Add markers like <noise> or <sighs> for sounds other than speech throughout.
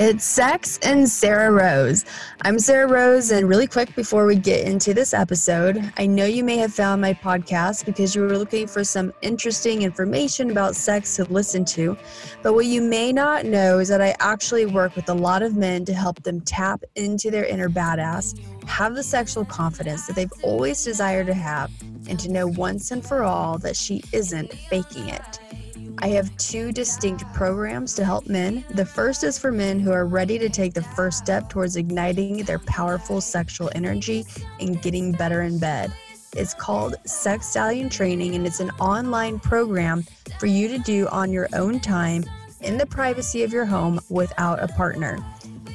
It's Sex and Sarrah Rose. I'm Sarrah Rose, and really quick before we get into this episode, I know you may have found my podcast because you were looking for some interesting information about sex to listen to. But what you may not know is that I actually work with a lot of men to help them tap into their inner badass, have the sexual confidence that they've always desired to have, and to know once and for all that she isn't faking it. I have two distinct programs to help men. The first is for men who are ready to take the first step towards igniting their powerful sexual energy and getting better in bed. It's called Sex Stallion Training, and it's an online program for you to do on your own time in the privacy of your home without a partner.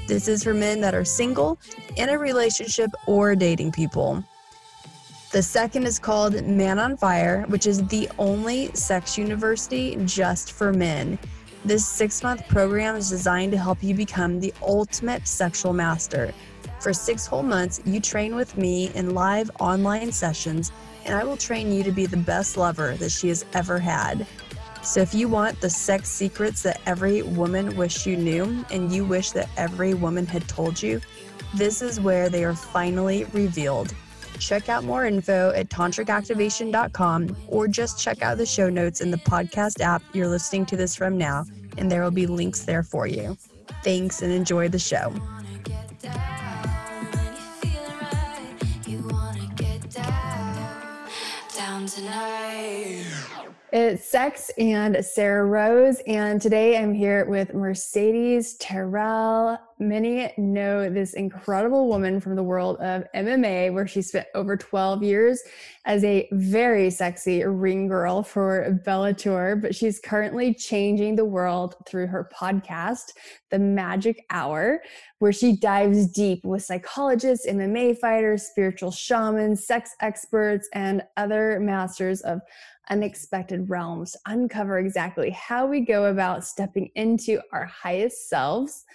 This is for men that are single, in a relationship, or dating people. The second is called Man on Fire, which is the only sex university just for men. This six month program is designed to help you become the ultimate sexual master. For six whole months, you train with me in live online sessions, and I will train you to be the best lover that she has ever had. So, if you want the sex secrets that every woman wished you knew, and you wish that every woman had told you, this is where they are finally revealed. Check out more info at tantricactivation.com or just check out the show notes in the podcast app you're listening to this from now, and there will be links there for you. Thanks and enjoy the show. It's Sex and Sarrah Rose, and today I'm here with Mercedes Terrell. Many know this incredible woman from the world of MMA, where she spent over 12 years as a very sexy ring girl for Bellator, but she's currently changing the world through her podcast, The MAJic Hour, where she dives deep with psychologists, MMA fighters, spiritual shamans, sex experts, and other masters of unexpected realms uncover exactly how we go about stepping into our highest selves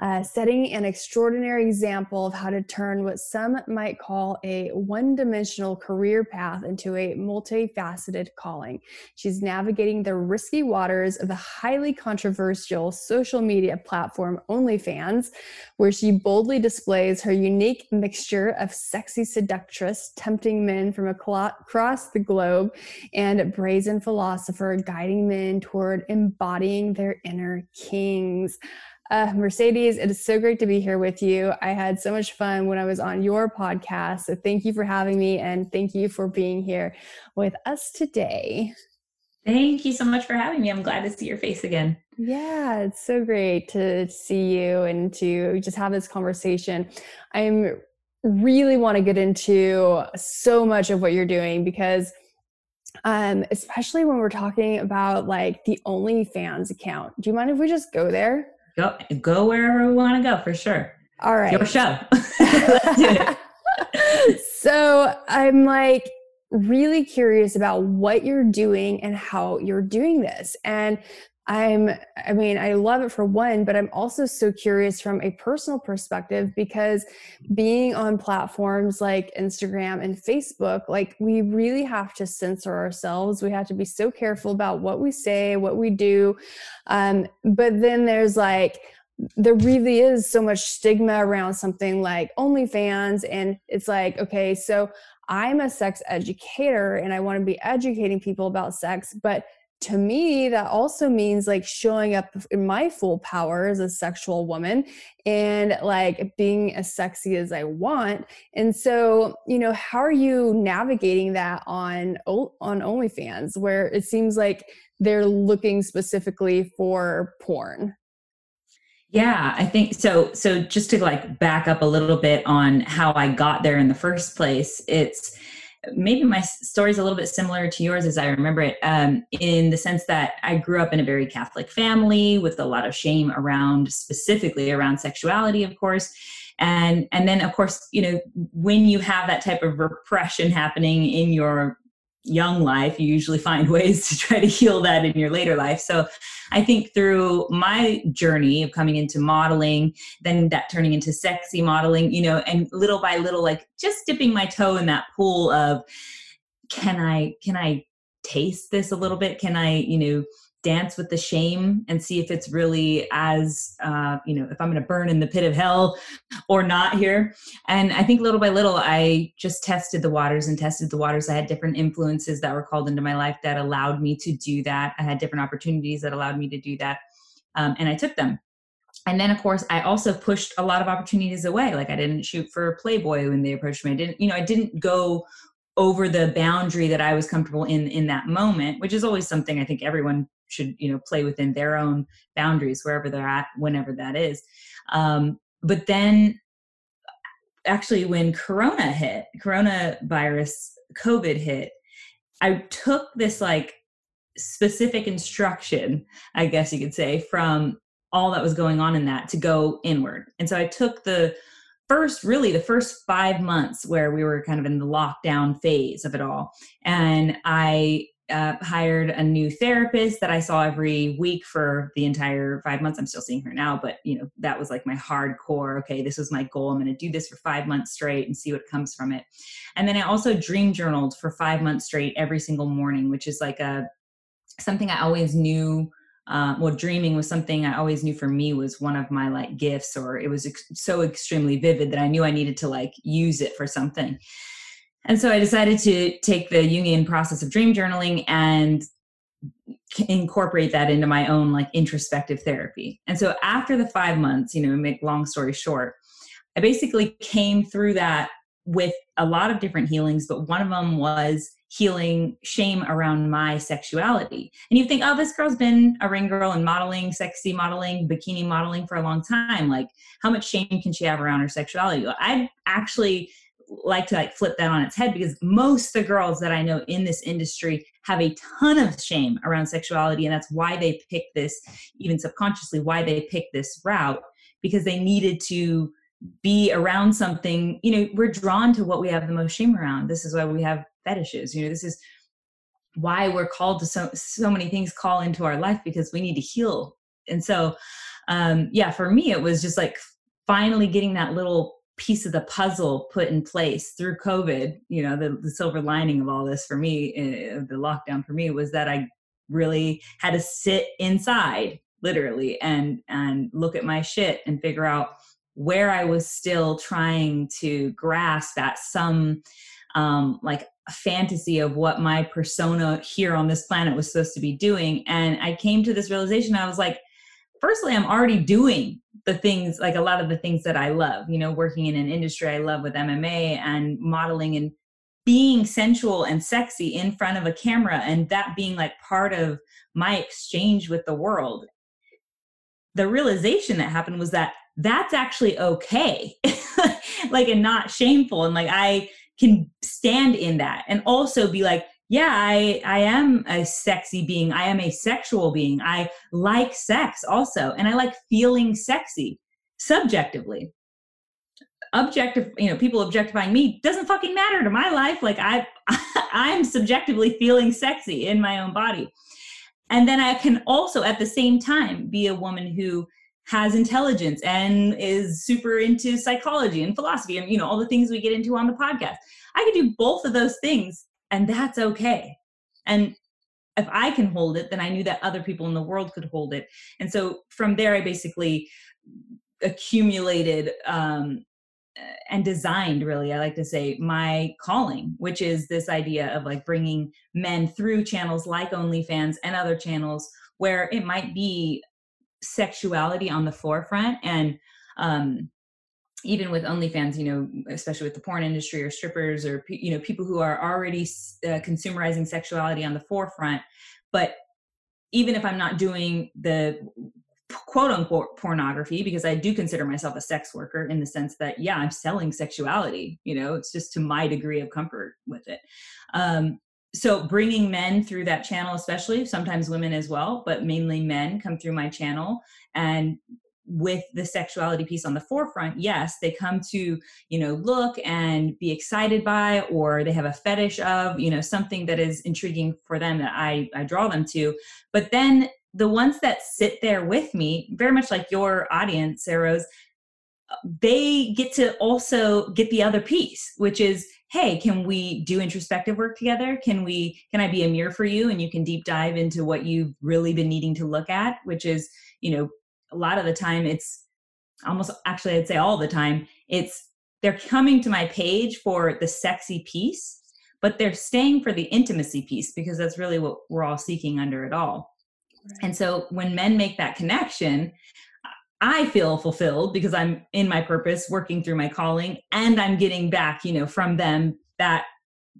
uh, setting an extraordinary example of how to turn what some might call a one dimensional career path into a multifaceted calling. She's navigating the risky waters of the highly controversial social media platform OnlyFans, where she boldly displays her unique mixture of sexy seductress, tempting men from across the globe, and brazen philosopher guiding men toward embodying their inner kings. Uh, Mercedes, it is so great to be here with you. I had so much fun when I was on your podcast. So thank you for having me and thank you for being here with us today. Thank you so much for having me. I'm glad to see your face again. Yeah, it's so great to see you and to just have this conversation. I'm really want to get into so much of what you're doing because um, especially when we're talking about like the OnlyFans account. Do you mind if we just go there? Go go wherever we want to go for sure. All right. Your show. <laughs> <laughs> so I'm like really curious about what you're doing and how you're doing this. And I'm, I mean, I love it for one, but I'm also so curious from a personal perspective because being on platforms like Instagram and Facebook, like we really have to censor ourselves. We have to be so careful about what we say, what we do. Um, but then there's like, there really is so much stigma around something like OnlyFans. And it's like, okay, so I'm a sex educator and I want to be educating people about sex, but to me that also means like showing up in my full power as a sexual woman and like being as sexy as i want and so you know how are you navigating that on on onlyfans where it seems like they're looking specifically for porn yeah, I think so. So just to like back up a little bit on how I got there in the first place, it's maybe my story is a little bit similar to yours as I remember it, um, in the sense that I grew up in a very Catholic family with a lot of shame around, specifically around sexuality, of course. And and then of course, you know, when you have that type of repression happening in your young life, you usually find <laughs> ways to try to heal that in your later life. So I think through my journey of coming into modeling, then that turning into sexy modeling, you know, and little by little, like just dipping my toe in that pool of can I, can I taste this a little bit? Can I, you know, dance with the shame and see if it's really as uh, you know if i'm going to burn in the pit of hell or not here. And i think little by little i just tested the waters and tested the waters. I had different influences that were called into my life that allowed me to do that. I had different opportunities that allowed me to do that um, and i took them. And then of course i also pushed a lot of opportunities away. Like i didn't shoot for playboy when they approached me. I didn't you know i didn't go over the boundary that I was comfortable in in that moment, which is always something I think everyone should you know play within their own boundaries wherever they're at, whenever that is. Um, but then, actually, when Corona hit, coronavirus, COVID hit, I took this like specific instruction, I guess you could say, from all that was going on in that to go inward. And so I took the first really the first five months where we were kind of in the lockdown phase of it all and i uh, hired a new therapist that i saw every week for the entire five months. I'm still seeing her now but you know that was like my hardcore okay this was my goal. I'm going to do this for five months straight and see what comes from it. And then i also dream journaled for five months straight every single morning which is like a something i always knew um, well dreaming was something i always knew for me was one of my like gifts or it was ex- so extremely vivid that i knew i needed to like use it for something and so i decided to take the jungian process of dream journaling and incorporate that into my own like introspective therapy and so after the five months you know make long story short i basically came through that with a lot of different healings but one of them was healing shame around my sexuality. And you think, oh, this girl's been a ring girl and modeling, sexy modeling, bikini modeling for a long time. Like, how much shame can she have around her sexuality? I actually like to like flip that on its head because most the girls that I know in this industry have a ton of shame around sexuality, and that's why they pick this, even subconsciously, why they pick this route because they needed to be around something you know we're drawn to what we have the most shame around. This is why we have fetishes you know this is why we're called to so so many things call into our life because we need to heal. And so um yeah for me it was just like finally getting that little piece of the puzzle put in place through covid you know the, the silver lining of all this for me uh, the lockdown for me was that i really had to sit inside literally and and look at my shit and figure out where i was still trying to grasp at some um like fantasy of what my persona here on this planet was supposed to be doing. And I came to this realization. I was like, firstly, I'm already doing the things, like a lot of the things that I love, you know, working in an industry I love with MMA and modeling and being sensual and sexy in front of a camera and that being like part of my exchange with the world. The realization that happened was that that's actually okay, <laughs> like, and not shameful. And like, I, can stand in that and also be like yeah i i am a sexy being. I am a sexual being. I like sex also and i like feeling sexy subjectively. Objective you know people objectifying me doesn't fucking matter to my life. Like i <laughs> i'm subjectively feeling sexy in my own body. And then i can also at the same time be a woman who has intelligence and is super into psychology and philosophy and you know all the things we get into on the podcast. I could do both of those things and that's okay. And if i can hold it then i knew that other people in the world could hold it. And so from there i basically accumulated um, and designed really i like to say my calling which is this idea of like bringing men through channels like onlyfans and other channels where it might be sexuality on the forefront and um, even with OnlyFans, you know, especially with the porn industry or strippers or you know people who are already uh, consumerizing sexuality on the forefront, but even if I'm not doing the quote unquote pornography because I do consider myself a sex worker in the sense that yeah I'm selling sexuality you know it's just to my degree of comfort with it. Um, so bringing men through that channel especially sometimes women as well but mainly men come through my channel and with the sexuality piece on the forefront yes they come to you know look and be excited by or they have a fetish of you know something that is intriguing for them that i i draw them to. But then the ones that sit there with me very much like your audience sarah's they get to also get the other piece which is hey can we do introspective work together? Can we can i be a mirror for you and you can deep dive into what you've really been needing to look at which is you know a lot of the time it's almost actually i'd say all the time it's they're coming to my page for the sexy piece but they're staying for the intimacy piece because that's really what we're all seeking under it all right. and so when men make that connection I feel fulfilled because I'm in my purpose, working through my calling, and I'm getting back, you know, from them that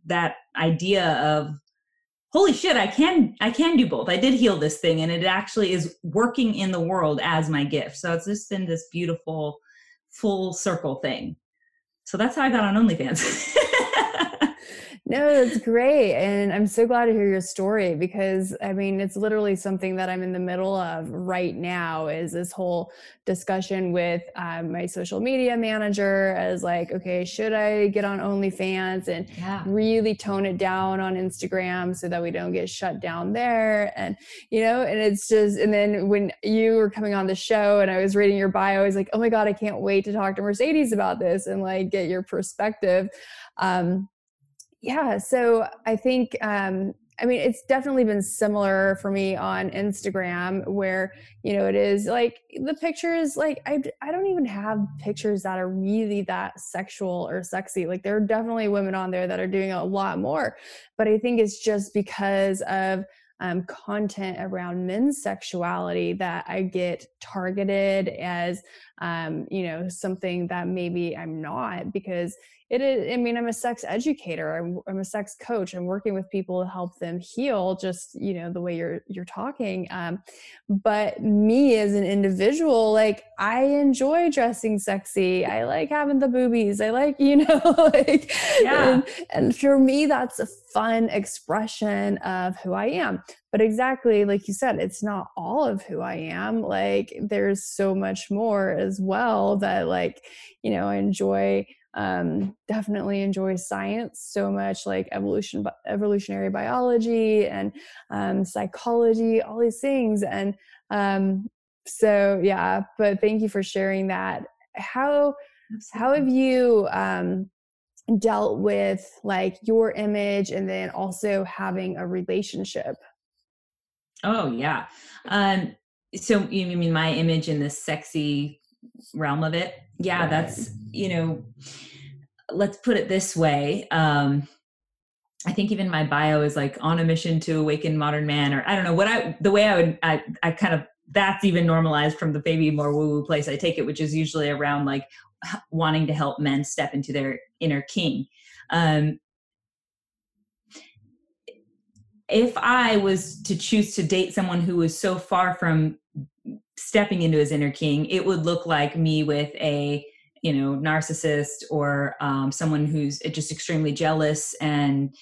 that idea of holy shit, I can I can do both. I did heal this thing and it actually is working in the world as my gift. So it's just been this beautiful full circle thing. So that's how I got on OnlyFans. <laughs> No, that's great. And I'm so glad to hear your story because I mean, it's literally something that I'm in the middle of right now is this whole discussion with um, my social media manager as like, okay, should I get on OnlyFans and yeah. really tone it down on Instagram so that we don't get shut down there? And, you know, and it's just, and then when you were coming on the show and I was reading your bio, I was like, oh my God, I can't wait to talk to Mercedes about this and like get your perspective. Um, yeah, so I think um, I mean, it's definitely been similar for me on Instagram where, you know, it is like the pictures, like, I, I don't even have pictures that are really that sexual or sexy. Like, there are definitely women on there that are doing a lot more. But I think it's just because of um, content around men's sexuality that I get targeted as, um, you know, something that maybe I'm not because it is i mean i'm a sex educator I'm, I'm, a sex coach i'm working with people to help them heal just you know the way you're you're talking um, but me as an individual like i enjoy dressing sexy i like having the boobies i like <laughs> you know like yeah. and, and for me that's a fun expression of who i am but exactly like you said it's not all of who i am like there's so much more as well that like you know i enjoy um, definitely enjoy science so much like evolution evolutionary biology and um, psychology all these things and um, so yeah but thank you for sharing that. How Absolutely. how have you um, dealt with like your image and then also having a relationship? Oh yeah. Um so you mean my image in this sexy realm of it yeah right. that's you know let's put it this way um I think even my bio is like on a mission to awaken modern man, or I don't know what I the way I would I I kind of that's even normalized from the baby more woo woo place I take it, which is usually around like wanting to help men step into their inner king. Um, if I was to choose to date someone who was so far from stepping into his inner king, it would look like me with a you know narcissist or um, someone who's just extremely jealous and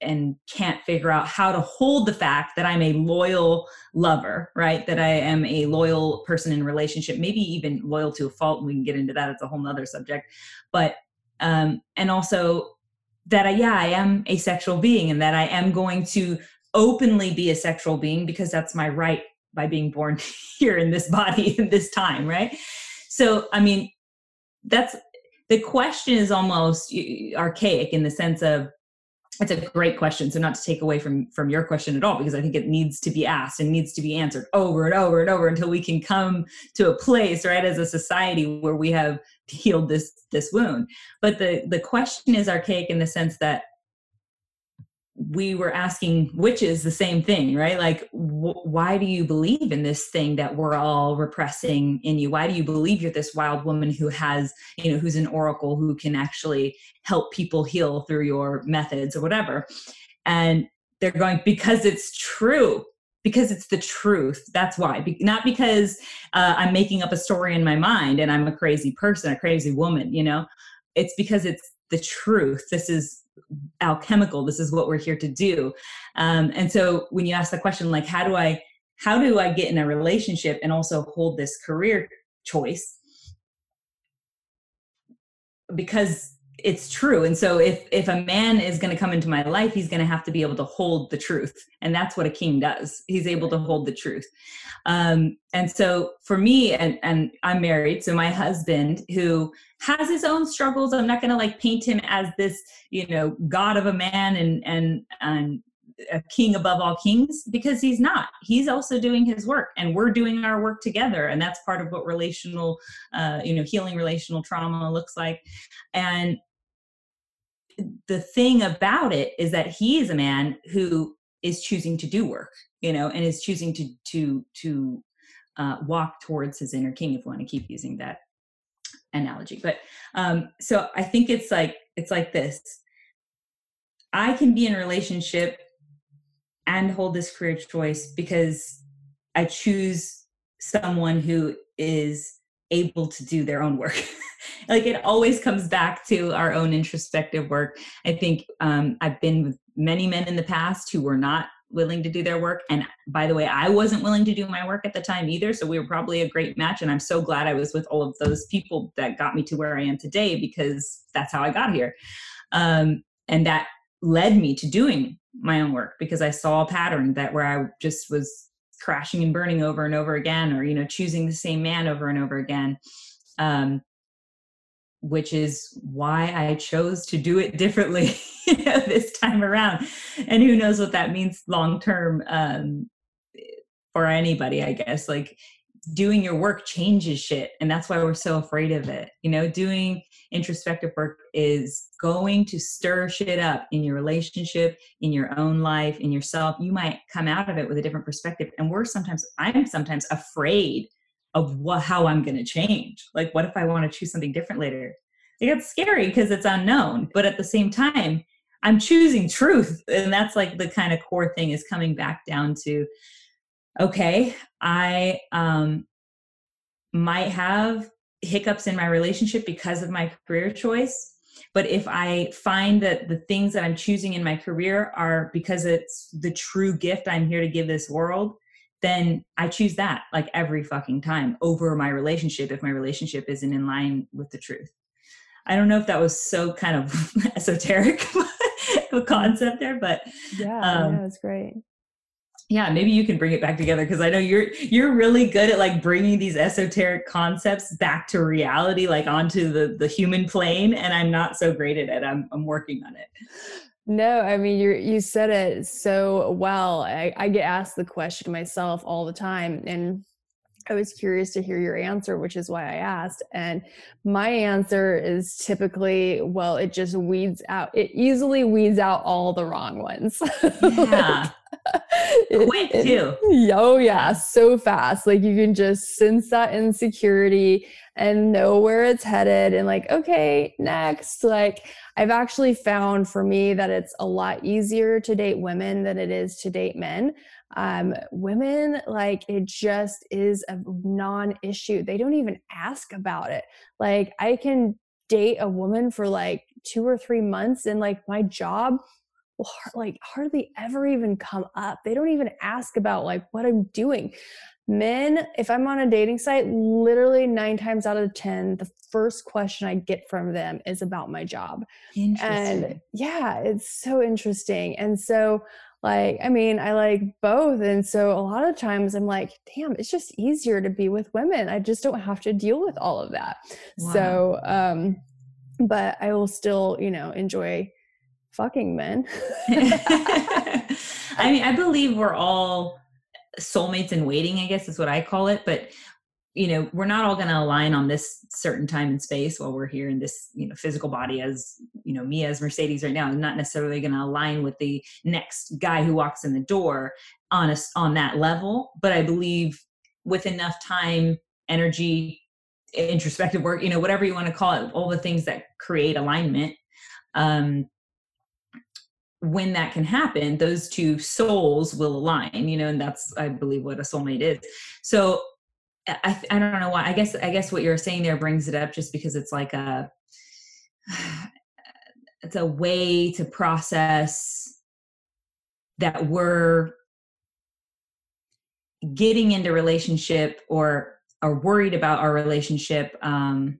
and can't figure out how to hold the fact that I'm a loyal lover, right? That I am a loyal person in relationship, maybe even loyal to a fault. And we can get into that. It's a whole nother subject. But, um, and also that I, yeah, I am a sexual being and that I am going to openly be a sexual being because that's my right by being born <laughs> here in this body <laughs> in this time, right? So, I mean, that's the question is almost archaic in the sense of it's a great question so not to take away from from your question at all because i think it needs to be asked and needs to be answered over and over and over until we can come to a place right as a society where we have healed this this wound but the the question is archaic in the sense that we were asking witches the same thing, right? Like, wh- why do you believe in this thing that we're all repressing in you? Why do you believe you're this wild woman who has, you know, who's an oracle who can actually help people heal through your methods or whatever? And they're going, because it's true. Because it's the truth. That's why. Be- not because uh, I'm making up a story in my mind and I'm a crazy person, a crazy woman, you know? It's because it's the truth. This is alchemical. This is what we're here to do. Um, and so when you ask the question like how do i how do i get in a relationship and also hold this career choice? Because it's true. And so if if a man is going to come into my life he's going to have to be able to hold the truth. And that's what a king does. He's able to hold the truth. Um, and so for me and and i'm married so my husband who has his own struggles i'm not going to like paint him as this you know god of a man and and and a king above all kings because he's not. He's also doing his work and we're doing our work together and that's part of what relational uh, you know healing relational trauma looks like. And the thing about it is that he is a man who is choosing to do work you know and is choosing to to to uh, walk towards his inner king if we want to keep using that analogy. But um so i think it's like it's like this. I can be in a relationship and hold this career choice because i choose someone who is able to do their own work <laughs> like it always comes back to our own introspective work. I think um, I've been with many men in the past who were not willing to do their work. And by the way, I wasn't willing to do my work at the time either. So we were probably a great match. And I'm so glad I was with all of those people that got me to where I am today because that's how I got here. Um, and that led me to doing my own work because I saw a pattern that where I just was crashing and burning over and over again, or, you know, choosing the same man over and over again. Um, which is why I chose to do it differently <laughs> this time around. And who knows what that means long term um, for anybody, I guess. Like doing your work changes shit. And that's why we're so afraid of it. You know, doing introspective work is going to stir shit up in your relationship, in your own life, in yourself. You might come out of it with a different perspective. And we're sometimes, I'm sometimes afraid of what how I'm going to change. Like, what if I want to choose something different later? It gets scary because it's unknown, but at the same time, I'm choosing truth, and that's like the kind of core thing is coming back down to, okay, I um, might have hiccups in my relationship because of my career choice. But if I find that the things that I'm choosing in my career are because it's the true gift I'm here to give this world, then I choose that like every fucking time over my relationship if my relationship isn't in line with the truth. I don't know if that was so kind of <laughs> esoteric <laughs> a concept there, but yeah, um, yeah, great. Yeah, maybe you can bring it back together because I know you're you're really good at like bringing these esoteric concepts back to reality, like onto the the human plane, and I'm not so great at it. I'm I'm working on it. No, I mean you you said it so well. I, I get asked the question myself all the time, and I was curious to hear your answer, which is why I asked. And my answer is typically, well, it just weeds out. It easily weeds out all the wrong ones. <laughs> Yeah. Quick too. oh yeah, so fast. Like you can just sense that insecurity and know where it's headed and like, okay, next. Like I've actually found for me that it's a lot easier to date women than it is to date men. Um, women, like, it just is a non issue. They don't even ask about it. Like, I can date a woman for like two or three months and like my job will like hardly ever even come up. They don't even ask about like what I'm doing men if i'm on a dating site literally nine times out of ten the first question i get from them is about my job. And yeah it's so interesting. And so like i mean i like both. And so a lot of times i'm like damn it's just easier to be with women. I just don't have to deal with all of that. Wow. so um but i will still you know enjoy fucking men. <laughs> <laughs> I mean i believe we're all soulmates in waiting, I guess is what I call it. But you know, we're not all going to align on this certain time and space while we're here in this, you know, physical body as, you know, me as Mercedes right now, I'm not necessarily going to align with the next guy who walks in the door on a, on that level. But I believe with enough time, energy, introspective work, you know, whatever you want to call it, all the things that create alignment, um, when that can happen, those two souls will align, you know, and that's, I believe, what a soulmate is. So I, I don't know why. I guess, I guess what you're saying there brings it up just because it's like a, <sighs> it's a way to process that we're getting into relationship or are worried about our relationship um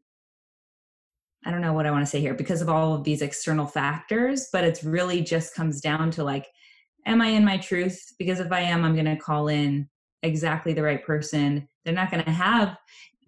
I don't know what I want to say here because of all of these external factors, but it's really just comes down to like, am I in my truth? Because if I am, I'm going to call in exactly the right person. They're not going to have,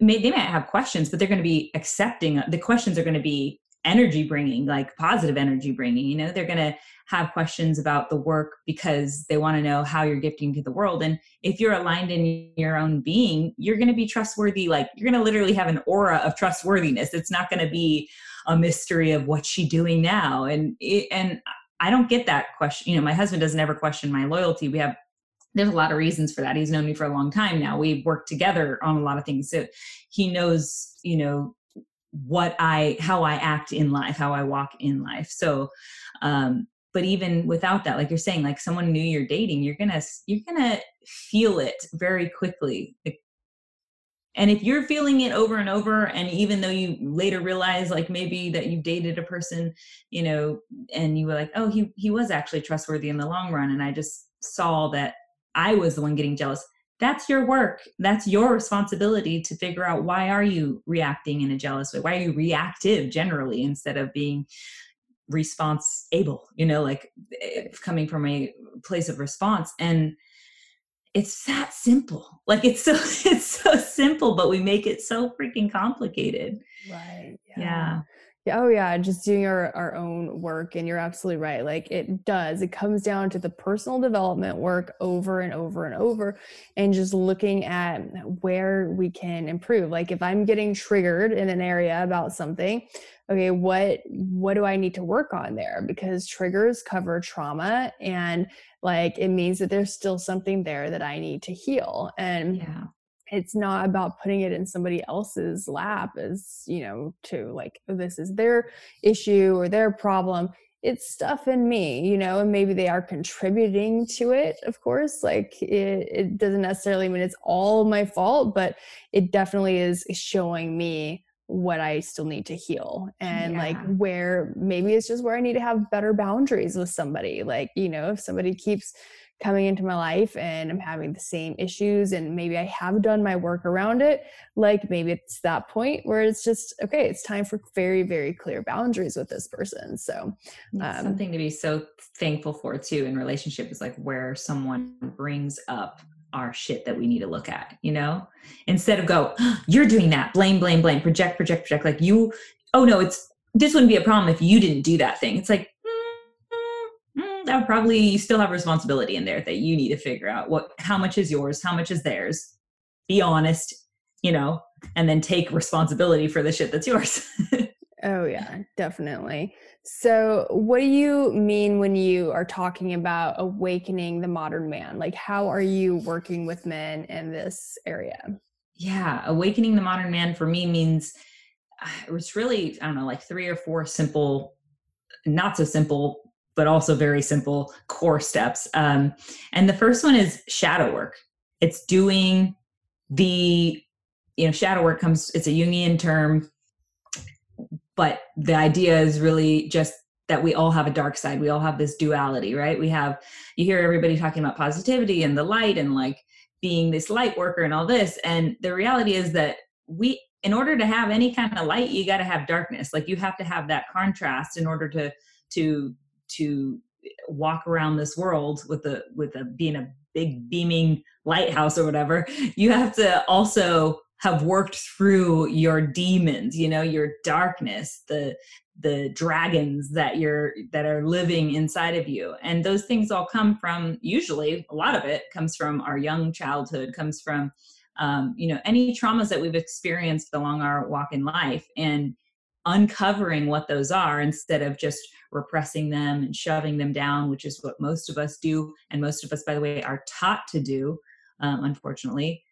they might have questions, but they're going to be accepting. The questions are going to be energy bringing, like positive energy bringing. You know, they're going to have questions about the work because they want to know how you're gifting to the world. And if you're aligned in your own being, you're going to be trustworthy. Like you're going to literally have an aura of trustworthiness. It's not going to be a mystery of what's she doing now. And it, and I don't get that question. You know, my husband doesn't ever question my loyalty. We have there's a lot of reasons for that. He's known me for a long time now. We work together on a lot of things. So he knows, you know, what I how I act in life, how I walk in life. So um but even without that like you're saying like someone new you're dating you're gonna you're gonna feel it very quickly and if you're feeling it over and over and even though you later realize like maybe that you dated a person you know and you were like oh he he was actually trustworthy in the long run and i just saw that i was the one getting jealous that's your work. That's your responsibility to figure out why are you reacting in a jealous way? Why are you reactive generally instead of being response able you know like eh, coming from a place of response? And it's that simple. Like it's so <laughs> it's so simple but we make it so freaking complicated. Right. Yeah, yeah. Oh yeah, just doing our, our own work. And you're absolutely right. Like it does. It comes down to the personal development work over and over and over and just looking at where we can improve. Like if I'm getting triggered in an area about something, okay what what do i need to work on there because triggers cover trauma and like it means that there's still something there that i need to heal and yeah it's not about putting it in somebody else's lap as you know to like this is their issue or their problem it's stuff in me you know and maybe they are contributing to it of course like it, it doesn't necessarily mean it's all my fault but it definitely is showing me what I still need to heal and yeah. like where maybe it's just where I need to have better boundaries with somebody. Like, you know, if somebody keeps coming into my life and I'm having the same issues and maybe I have done my work around it, like maybe it's that point where it's just, okay, it's time for very, very clear boundaries with this person. So, um, something to be so thankful for too in relationship is like where someone brings up our shit that we need to look at, you know? Instead of go, oh, you're doing that, blame, blame, blame, project, project, project. Like you, oh no, it's this wouldn't be a problem if you didn't do that thing. It's like, that would probably you still have responsibility in there that you need to figure out what how much is yours, how much is theirs. Be honest, you know, and then take responsibility for the shit that's yours. <laughs> oh yeah, definitely. So, what do you mean when you are talking about awakening the modern man? Like, how are you working with men in this area? Yeah, awakening the modern man for me means uh, it was really, I don't know, like three or four simple, not so simple, but also very simple core steps. Um, and the first one is shadow work. It's doing the, you know, shadow work comes, it's a Jungian term but the idea is really just that we all have a dark side we all have this duality right we have you hear everybody talking about positivity and the light and like being this light worker and all this and the reality is that we in order to have any kind of light you got to have darkness like you have to have that contrast in order to to to walk around this world with a with a being a big beaming lighthouse or whatever you have to also have worked through your demons you know your darkness the the dragons that you're that are living inside of you. And those things all come from usually a lot of it comes from our young childhood comes from um, you know any traumas that we've experienced along our walk in life. And uncovering what those are instead of just repressing them and shoving them down which is what most of us do and most of us by the way are taught to do um, unfortunately.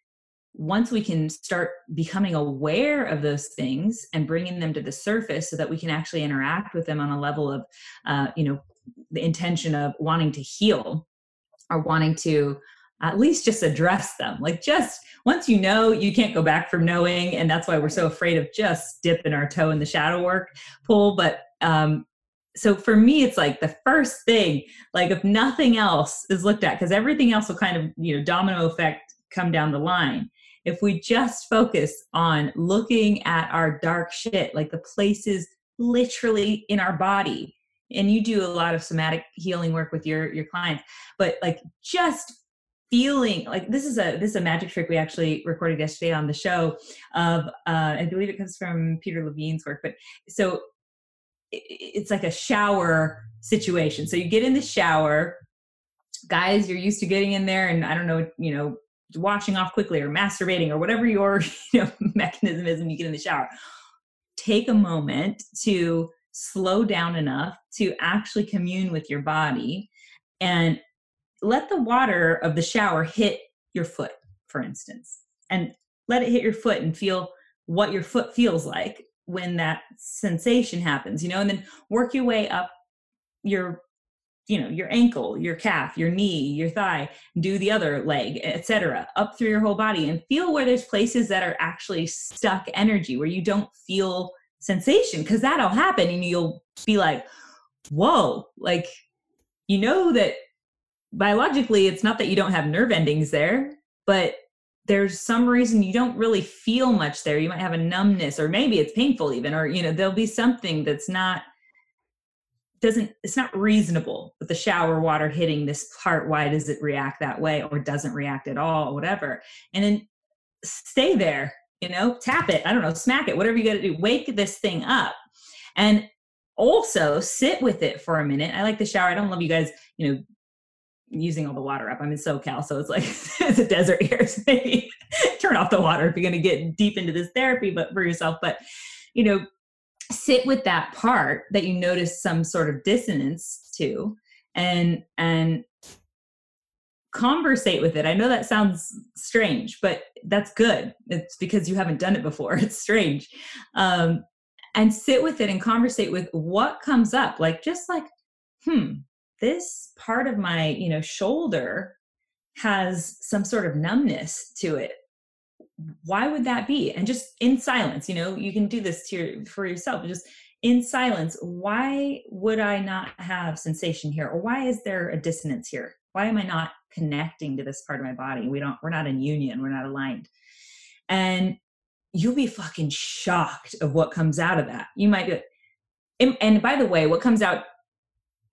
Once we can start becoming aware of those things and bringing them to the surface so that we can actually interact with them on a level of uh, you know the intention of wanting to heal or wanting to at least just address them. Like just once you know you can't go back from knowing and that's why we're so afraid of just dipping our toe in the shadow work pool. But um so for me it's like the first thing like if nothing else is looked at because everything else will kind of you know domino effect come down the line. If we just focus on looking at our dark shit, like the places literally in our body and you do a lot of somatic healing work with your your clients but like just feeling like this is a this is a magic trick we actually recorded yesterday on the show of uh i believe it comes from peter levine's work but so it's like a shower situation. So you get in the shower guys you're used to getting in there and i don't know you know washing off quickly or masturbating or whatever your <laughs> you know mechanism is when you get in the shower. Take a moment to slow down enough to actually commune with your body and let the water of the shower hit your foot for instance and let it hit your foot and feel what your foot feels like when that sensation happens you know and then work your way up your you know your ankle your calf your knee your thigh do the other leg etc up through your whole body and feel where there's places that are actually stuck energy where you don't feel sensation because that'll happen and you'll be like whoa like you know that biologically it's not that you don't have nerve endings there but there's some reason you don't really feel much there. You might have a numbness or maybe it's painful even or you know there'll be something that's not doesn't it's not reasonable with the shower water hitting this part. Why does it react that way or doesn't react at all or whatever? And then stay there you know tap it i don't know smack it whatever you got to do wake this thing up. And also sit with it for a minute. I like the shower i don't love you guys you know using all the water up. I'm in socal so it's like <laughs> it's a desert here so maybe <laughs> turn off the water if you're going to get deep into this therapy but for yourself. But you know sit with that part that you notice some sort of dissonance to and and conversate with it. I know that sounds strange but that's good. It's because you haven't done it before. <laughs> It's strange. Um and sit with it and conversate with what comes up like just like hmm this part of my you know shoulder has some sort of numbness to it. Why would that be? And just in silence you know you can do this to your, for yourself just in silence why would i not have sensation here? Or why is there a dissonance here? Why am i not connecting to this part of my body? We don't we're not in union we're not aligned. And you'll be fucking shocked of what comes out of that. You might be and, and by the way what comes out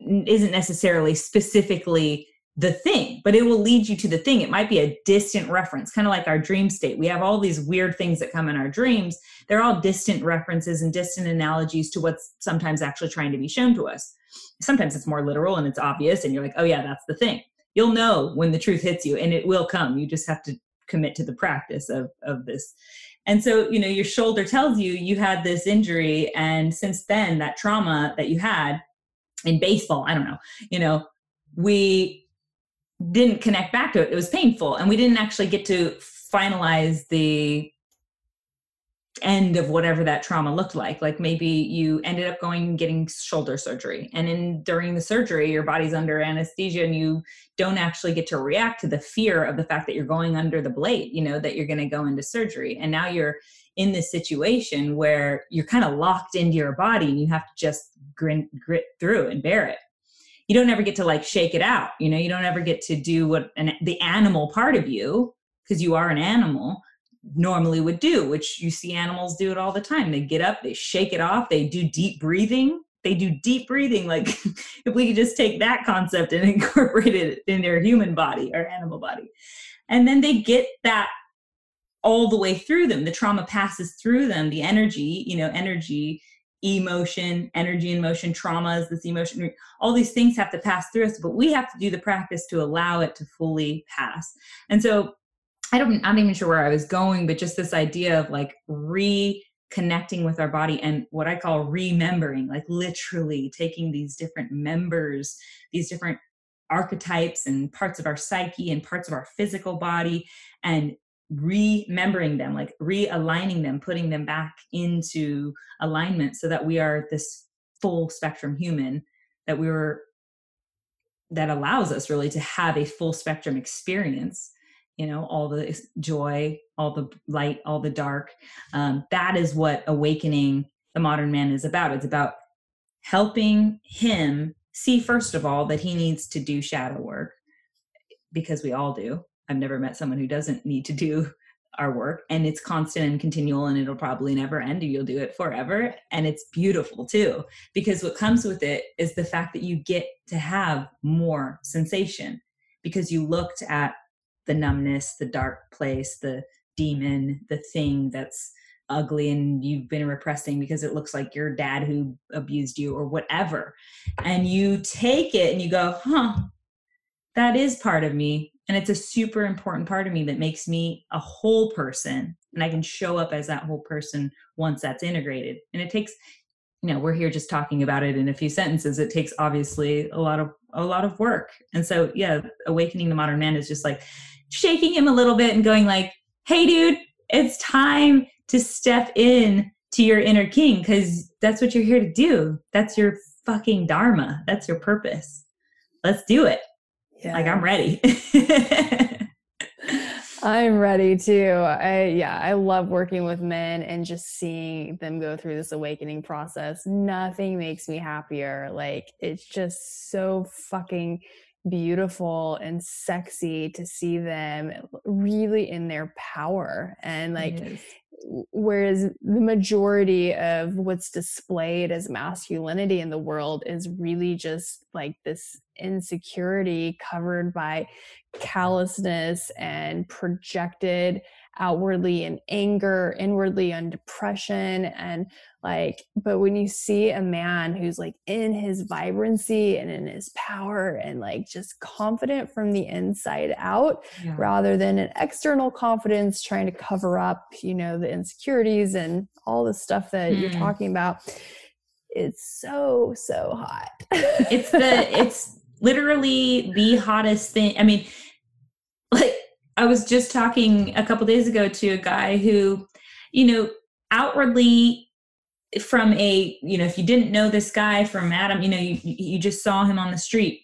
isn't necessarily specifically the thing, but it will lead you to the thing. It might be a distant reference, kind of like our dream state. We have all these weird things that come in our dreams. They're all distant references and distant analogies to what's sometimes actually trying to be shown to us. Sometimes it's more literal and it's obvious, and you're like, oh, yeah, that's the thing. You'll know when the truth hits you, and it will come. You just have to commit to the practice of, of this. And so, you know, your shoulder tells you you had this injury, and since then, that trauma that you had in baseball, I don't know, you know, we didn't connect back to it. It was painful. And we didn't actually get to finalize the end of whatever that trauma looked like. Like maybe you ended up going getting shoulder surgery and in during the surgery your body's under anesthesia and you don't actually get to react to the fear of the fact that you're going under the blade you know that you're going to go into surgery. And now you're in this situation where you're kind of locked into your body and you have to just grin, grit through and bear it. You don't ever get to like shake it out you know? You don't ever get to do what an, the animal part of you because you are an animal normally would do which you see animals do it all the time. They get up they shake it off they do deep breathing. They do deep breathing like <laughs> if we could just take that concept and <laughs> incorporate it in their human body or animal body. And then they get that all the way through them. The trauma passes through them. The energy you know energy emotion, energy in motion, traumas, this emotion, all these things have to pass through us, but we have to do the practice to allow it to fully pass. And so I don't, I'm not even sure where I was going, but just this idea of like reconnecting with our body and what I call remembering, like literally taking these different members, these different archetypes and parts of our psyche and parts of our physical body and remembering them, like realigning them, putting them back into alignment so that we are this full spectrum human that we were that allows us really to have a full spectrum experience you know all the joy all the light all the dark um, that is what awakening the modern man is about. It's about helping him see first of all that he needs to do shadow work because we all do. I've never met someone who doesn't need to do <laughs> our work and it's constant and continual and it'll probably never end you'll do it forever and it's beautiful too because what comes with it is the fact that you get to have more sensation because you looked at the numbness the dark place the demon the thing that's ugly and you've been repressing because it looks like your dad who abused you or whatever. And you take it and you go huh that is part of me. And it's a super important part of me that makes me a whole person. And i can show up as that whole person once that's integrated. And it takes you know we're here just talking about it in a few sentences. It takes obviously a lot of a lot of work. And so yeah awakening the modern man is just like shaking him a little bit and going like hey dude it's time to step in to your inner king because that's what you're here to do that's your fucking dharma that's your purpose let's do it yeah. like i'm ready <laughs> I'm ready too. I yeah, I love working with men and just seeing them go through this awakening process. Nothing makes me happier. Like it's just so fucking beautiful and sexy to see them really in their power and like whereas the majority of what's displayed as masculinity in the world is really just like this insecurity covered by callousness and projected outwardly in anger, inwardly on depression. And like, but when you see a man who's like in his vibrancy and in his power and like just confident from the inside out yeah. rather than an external confidence trying to cover up, you know, the insecurities and all the stuff that mm. you're talking about. It's so, so hot. it's the, <laughs> it's, literally the hottest thing. I mean, I was just talking a couple days ago to a guy who, you know, outwardly from a, you know, if you didn't know this guy from Adam, you know, you you just saw him on the street.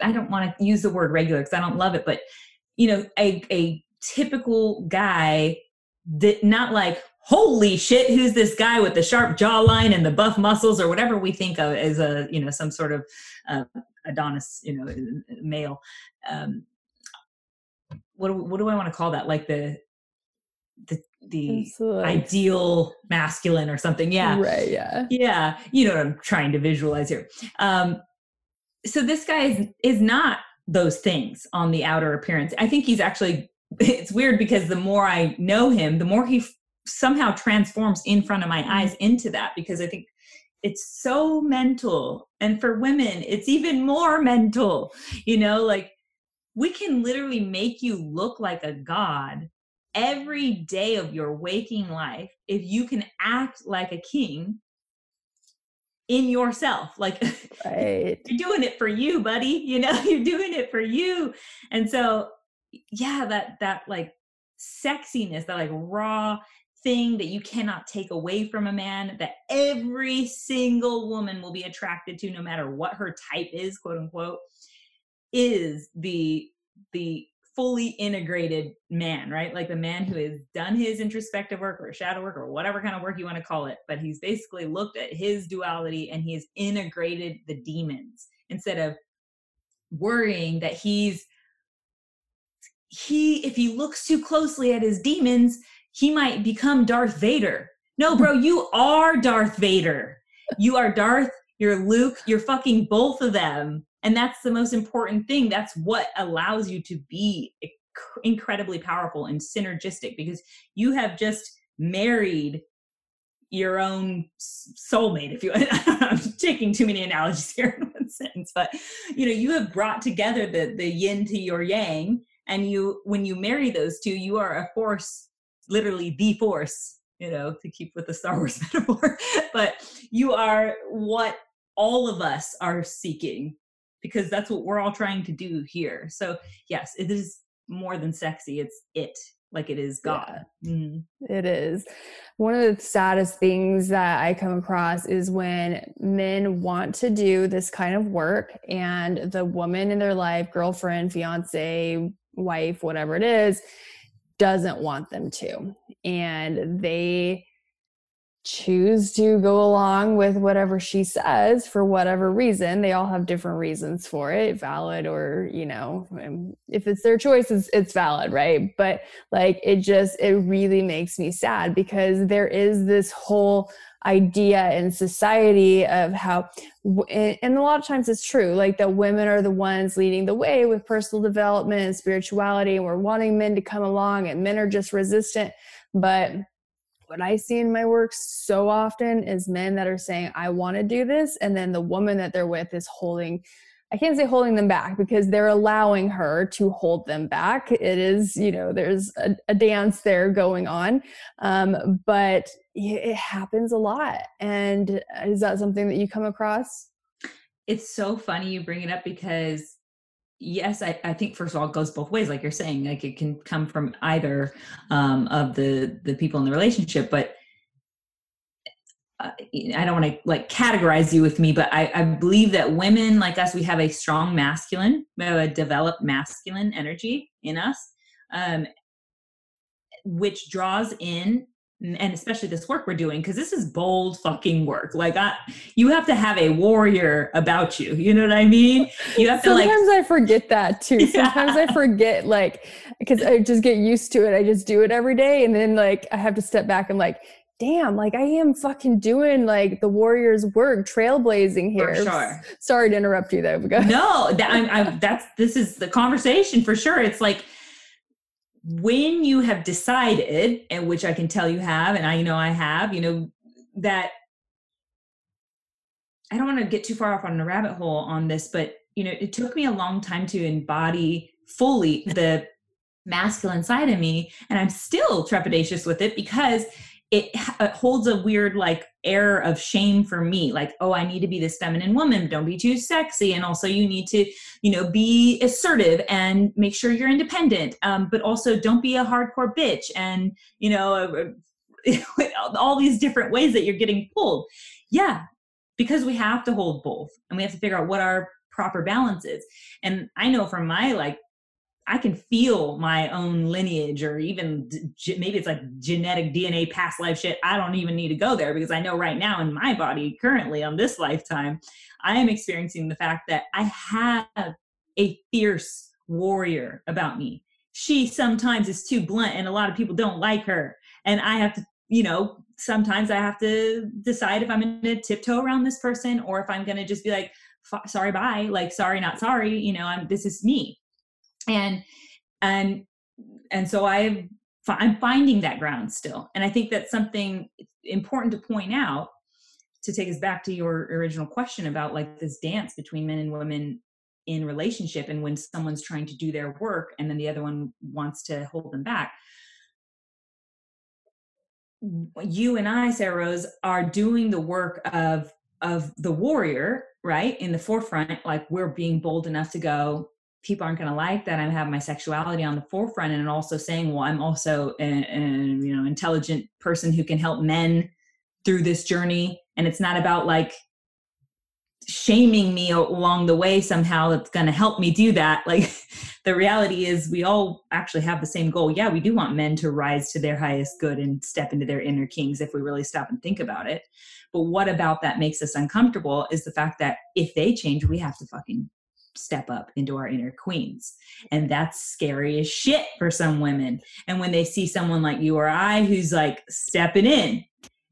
I don't want to use the word regular because I don't love it, but you know, a a typical guy that not like holy shit who's this guy with the sharp jawline and the buff muscles or whatever we think of as a you know some sort of uh, adonis you know male um, what what do I want to call that? Like the the the ideal masculine or something. Yeah. Right. Yeah. Yeah. You know what I'm trying to visualize here. Um, so this guy is is not those things on the outer appearance. I think he's actually. <laughs> It's weird because the more I know him, the more he somehow transforms in front of my mm-hmm. eyes into that because I think it's so mental and for women it's even more <laughs> mental you know like we can literally make you look like a god every day of your waking life if you can act like a king in yourself. Like <laughs> right. you're doing it for you buddy. You know <laughs> you're doing it for you. And so yeah that that like sexiness that like raw thing that you cannot take away from a man that every single woman will be attracted to no matter what her type is quote unquote is the the fully integrated man right like the man who has done his introspective work or shadow work or whatever kind of work you want to call it but he's basically looked at his duality and he has integrated the demons instead of worrying that he's he if he looks too closely at his demons he might become Darth Vader. No, bro, <laughs> you are Darth Vader. You are Darth, you're Luke, you're fucking both of them. And that's the most important thing. That's what allows you to be incredibly powerful and synergistic because you have just married your own soulmate if you <laughs> i'm taking too many analogies here in one sentence but you know you have brought together the the yin to your yang and you when you marry those two you are a force literally the force, you know, to keep with the Star Wars <laughs> metaphor, but you are what all of us are seeking because that's what we're all trying to do here. So, yes, it is more than sexy, it's it like it is God. Yeah, mm. It is. One of the saddest things that I come across is when men want to do this kind of work and the woman in their life, girlfriend, fiance, wife, whatever it is, doesn't want them to. And they choose to go along with whatever she says for whatever reason. They all have different reasons for it, valid or, you know, um, if it's their choice, it's, it's valid, right? But like it just, it really makes me sad because there is this whole idea in society of how and a lot of times it's true like that women are the ones leading the way with personal development and spirituality and we're wanting men to come along and men are just resistant but what I see in my work so often is men that are saying, I want to do this. And then the woman that they're with is holding, I can't say holding them back because they're allowing her to hold them back. It is, you know, there's a, a dance there going on. Um, but it happens a lot. And is that something that you come across? It's so funny you bring it up because yes I, I think first of all it goes both ways like you're saying like it can come from either um, of the the people in the relationship but uh, i don't want to like categorize you with me but I, I believe that women like us we have a strong masculine we have a developed masculine energy in us um, which draws in and especially this work we're doing because this is bold fucking work. Like i you have to have a warrior about you you know what i mean? You have to sometimes like i forget that too. <laughs> Yeah. sometimes i forget like because i just get used to it. I just do it every day and then like i have to step back and like damn like i am fucking doing like the warrior's work trailblazing here. for sure. Sorry to interrupt you though no that, I'm, I'm that's this is the conversation for sure. It's like when you have decided, and which I can tell you have, and I know I have, you know, that I don't want to get too far off on a rabbit hole on this, but you know, it took me a long time to embody fully the masculine side of me, and I'm still trepidatious with it because it, it, holds a weird like air of shame for me like oh i need to be this feminine woman don't be too sexy and also you need to you know be assertive and make sure you're independent um, but also don't be a hardcore bitch and you know <laughs> all these different ways that you're getting pulled. Yeah because we have to hold both and we have to figure out what our proper balance is and i know from my like I can feel my own lineage or even maybe it's like genetic DNA past life shit. I don't even need to go there because I know right now in my body, currently on this lifetime, I am experiencing the fact that I have a fierce warrior about me. She sometimes is too blunt and a lot of people don't like her. And I have to, you know, sometimes I have to decide if I'm going to tiptoe around this person or if I'm going to just be like, sorry, bye. Like, sorry, not sorry. You know, I'm, this is me and and and so i i'm finding that ground still. And i think that's something important to point out to take us back to your original question about like this dance between men and women in relationship and when someone's trying to do their work and then the other one wants to hold them back. You and i Sarrah Rose are doing the work of of the warrior right in the forefront like we're being bold enough to go people aren't going to like that i'm having my sexuality on the forefront and also saying well i'm also an, you know intelligent person who can help men through this journey and it's not about like shaming me along the way somehow that's going to help me do that like <laughs> the reality is we all actually have the same goal. Yeah we do want men to rise to their highest good and step into their inner kings if we really stop and think about it. But what about that makes us uncomfortable is the fact that if they change we have to fucking step up into our inner queens. And that's scary as shit for some women. And when they see someone like you or I who's like stepping in,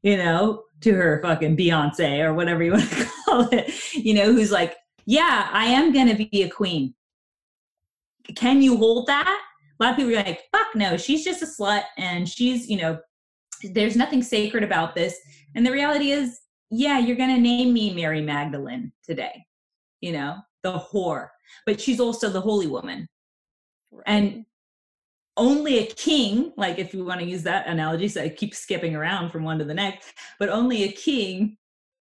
you know, to her fucking Beyonce or whatever you want to <laughs> call it, you know, who's like, yeah, I am going to be a queen. Can you hold that? A lot of people are like, fuck no, she's just a slut and she's, you know, there's nothing sacred about this. And the reality is, yeah, you're going to name me Mary Magdalene today, you know, the whore, but she's also the holy woman. Right. And only a king, like if you want to use that analogy, so I keep skipping around from one to the next, but only a king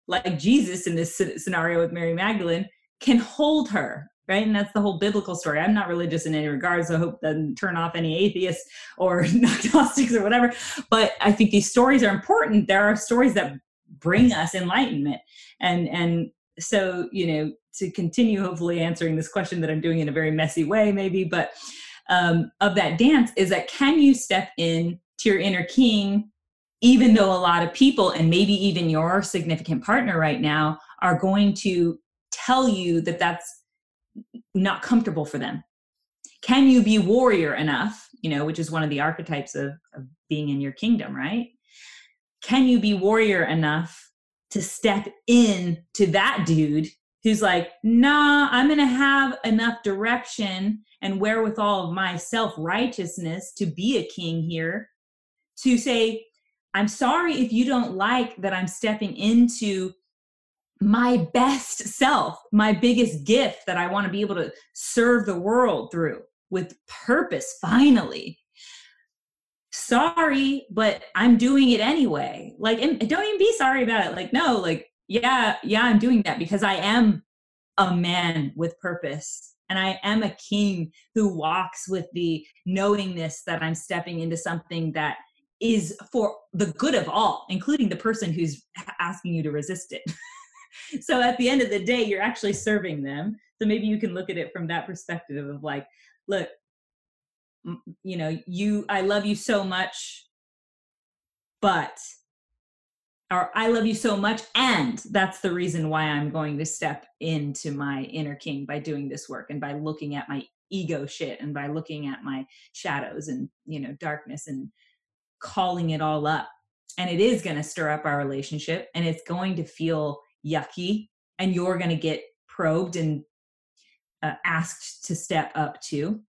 like Jesus in this scenario with Mary Magdalene can hold her, right? And that's the whole biblical story. I'm not religious in any regard, so I hope that doesn't turn off any atheists or <laughs> agnostics or whatever. But I think these stories are important. There are stories that bring us enlightenment. And and so, you know, to continue hopefully answering this question that I'm doing in a very messy way, maybe, but um, of that dance is that can you step in to your inner king even though a lot of people and maybe even your significant partner right now are going to tell you that that's not comfortable for them? Can you be warrior enough you know which is one of the archetypes of, of being in your kingdom right? Can you be warrior enough to step in to that dude who's like nah i'm gonna have enough direction and wherewithal of my self-righteousness to be a king here to say I'm sorry if you don't like that I'm stepping into my best self, my biggest gift that I want to be able to serve the world through with purpose finally. Sorry, but I'm doing it anyway. Like, and don't even be sorry about it. Like, no, like, yeah, yeah, I'm doing that because I am a man with purpose and I am a king who walks with the knowingness that I'm stepping into something that is for the good of all, including the person who's asking you to resist it. <laughs> so at the end of the day, you're actually serving them. So maybe you can look at it from that perspective of like, look, you know, you, I love you so much, but, or I love you so much. And that's the reason why I'm going to step into my inner king by doing this work and by looking at my ego shit and by looking at my shadows and, you know, darkness and, calling it all up. And it is going to stir up our relationship and it's going to feel yucky and you're going to get probed and uh, asked to step up to.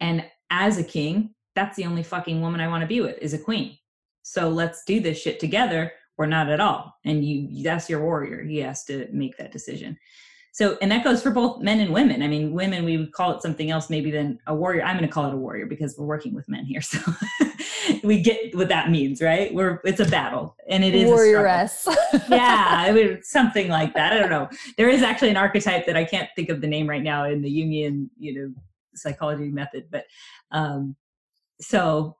And as a king, that's the only fucking woman I want to be with is a queen. So let's do this shit together or not at all. And you that's your warrior. He has to make that decision. So, and that goes for both men and women. I mean, women, we would call it something else maybe than a warrior. I'm going to call it a warrior because we're working with men here. <laughs> So we get what that means, right? We're, it's a battle and it is warrioress. <laughs> yeah. I mean, something like that. I don't know. There is actually an archetype that I can't think of the name right now in the Jungian, you know, psychology method, but, um, so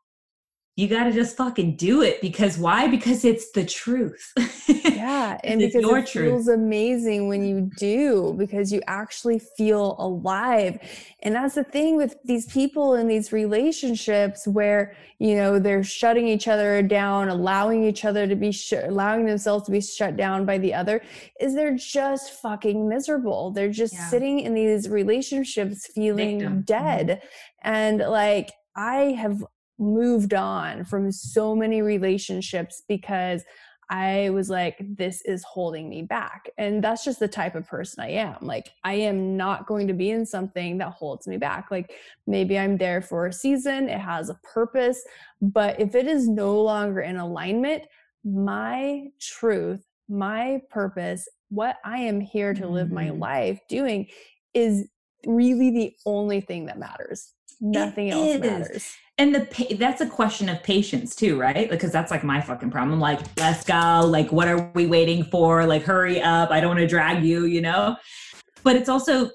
you got to just fucking do it because why? Because it's the truth. <laughs> yeah, and because it truth. feels amazing when you do because you actually feel alive. And that's the thing with these people in these relationships where, you know, they're shutting each other down, allowing each other to be sh- allowing themselves to be shut down by the other is they're just fucking miserable. They're just yeah. sitting in these relationships feeling Victim. Mm-hmm. dead. Mm-hmm. And like I have moved on from so many relationships because I was like, this is holding me back. And that's just the type of person I am. Like, I am not going to be in something that holds me back. Like, maybe I'm there for a season, it has a purpose. But if it is no longer in alignment, my truth, my purpose, what I am here to live my mm-hmm. life doing is really the only thing that matters. Nothing it else is. matters and the that's a question of patience too right? Because that's like my fucking problem. Like let's go. Like what are we waiting for? Like hurry up. I don't want to drag you you know? But it's also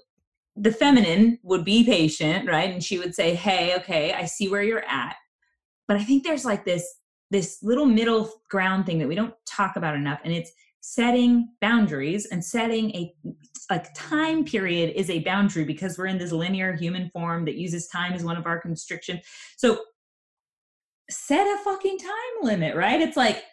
the feminine would be patient right? And she would say hey okay i see where you're at. But i think there's like this this little middle ground thing that we don't talk about enough and it's setting boundaries and setting a like time period is a boundary because we're in this linear human form that uses time as one of our constrictions so set a fucking time limit right? It's like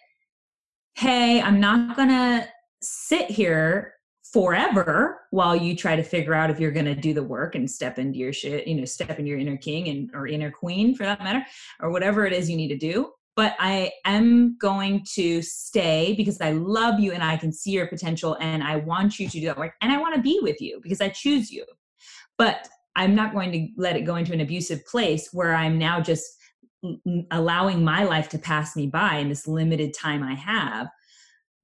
hey i'm not gonna sit here forever while you try to figure out if you're to do the work and step into your shit you know step into your inner king and or inner queen for that matter or whatever it is you need to do but I am going to stay because I love you and I can see your potential and I want you to do that work and I want to be with you because I choose you. But I'm not going to let it go into an abusive place where I'm now just allowing my life to pass me by in this limited time I have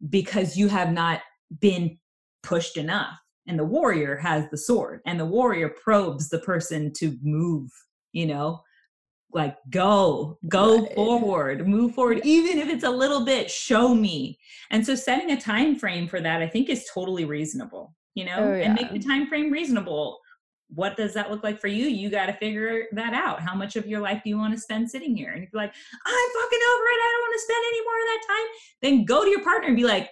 because you have not been pushed enough. And the warrior has the sword, and the warrior probes the person to move, you know, like go go right. forward move forward even if it's a little bit show me. And so setting a time frame for that i think is totally reasonable you know? Oh, yeah. and make the time frame reasonable. What does that look like for you? You got to figure that out. How much of your life do you want to spend sitting here? And if you're like i'm fucking over it i don't want to spend any more of that time then go to your partner and be like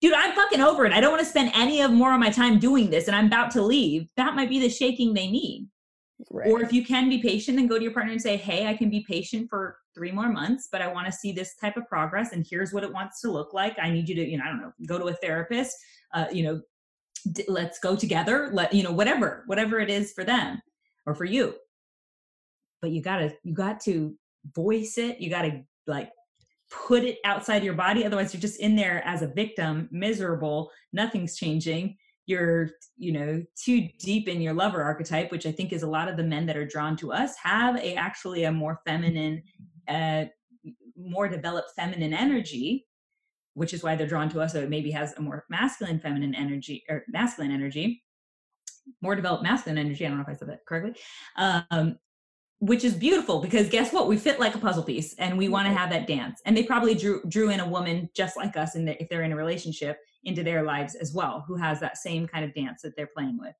dude i'm fucking over it. I don't want to spend any of more of my time doing this and i'm about to leave. That might be the shaking they need Right. Or if you can be patient, then go to your partner and say, Hey, I can be patient for three more months, but I want to see this type of progress. And here's what it wants to look like. I need you to, you know, I don't know, go to a therapist, uh, you know, d- let's go together. Let, you know, whatever, whatever it is for them or for you. But you gotta, you got to voice it. You gotta like put it outside your body. Otherwise you're just in there as a victim, miserable, nothing's changing you're you know too deep in your lover archetype which i think is a lot of the men that are drawn to us have a actually a more feminine uh more developed feminine energy which is why they're drawn to us so it maybe has a more masculine feminine energy or masculine energy more developed masculine energy i don't know if i said that correctly um which is beautiful because guess what? We fit like a puzzle piece and we want to have that dance. And they probably drew drew in a woman just like us and if they're in a relationship into their lives as well who has that same kind of dance that they're playing with.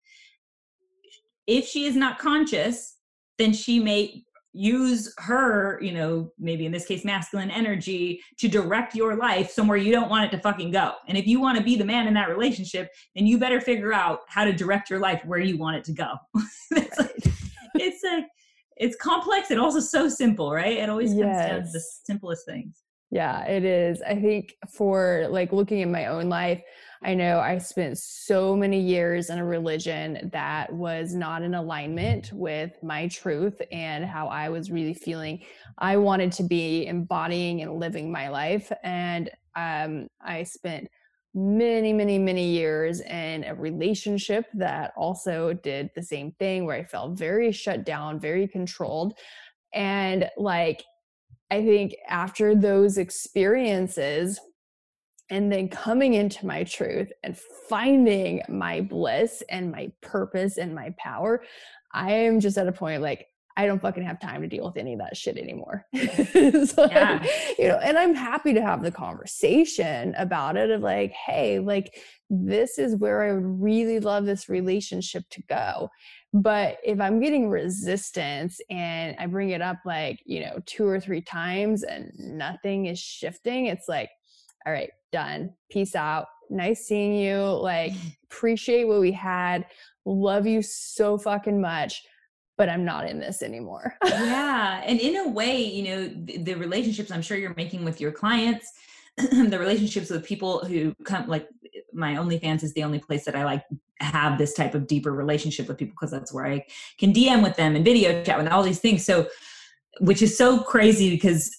If she is not conscious then she may use her you know maybe in this case masculine energy to direct your life somewhere you don't want it to fucking go. And if you want to be the man in that relationship then you better figure out how to direct your life where you want it to go. <laughs> It's, like, it's a it's complex and also so simple right? It always comes yes. down to the simplest things yeah, it is. I think for like looking at my own life, I know I spent so many years in a religion that was not in alignment with my truth and how I was really feeling. I wanted to be embodying and living my life. And um, I spent many, many, many years in a relationship that also did the same thing where I felt very shut down, very controlled. And like I think after those experiences, and then coming into my truth and finding my bliss and my purpose and my power, I am just at a point like, I don't fucking have time to deal with any of that shit anymore. <laughs> so, yeah. you know, and I'm happy to have the conversation about it of like, hey, like this is where I would really love this relationship to go. But if I'm getting resistance and I bring it up like, you know, two or three times and nothing is shifting, it's like, all right, done. Peace out. Nice seeing you. Like, mm. appreciate what we had. Love you so fucking much but I'm not in this anymore. <laughs> yeah. And in a way, you know, the, the, relationships I'm sure you're making with your clients, <clears throat> the relationships with people who come like my OnlyFans is the only place that I like have this type of deeper relationship with people because that's where I can DM with them and video chat with all these things. So, which is so crazy because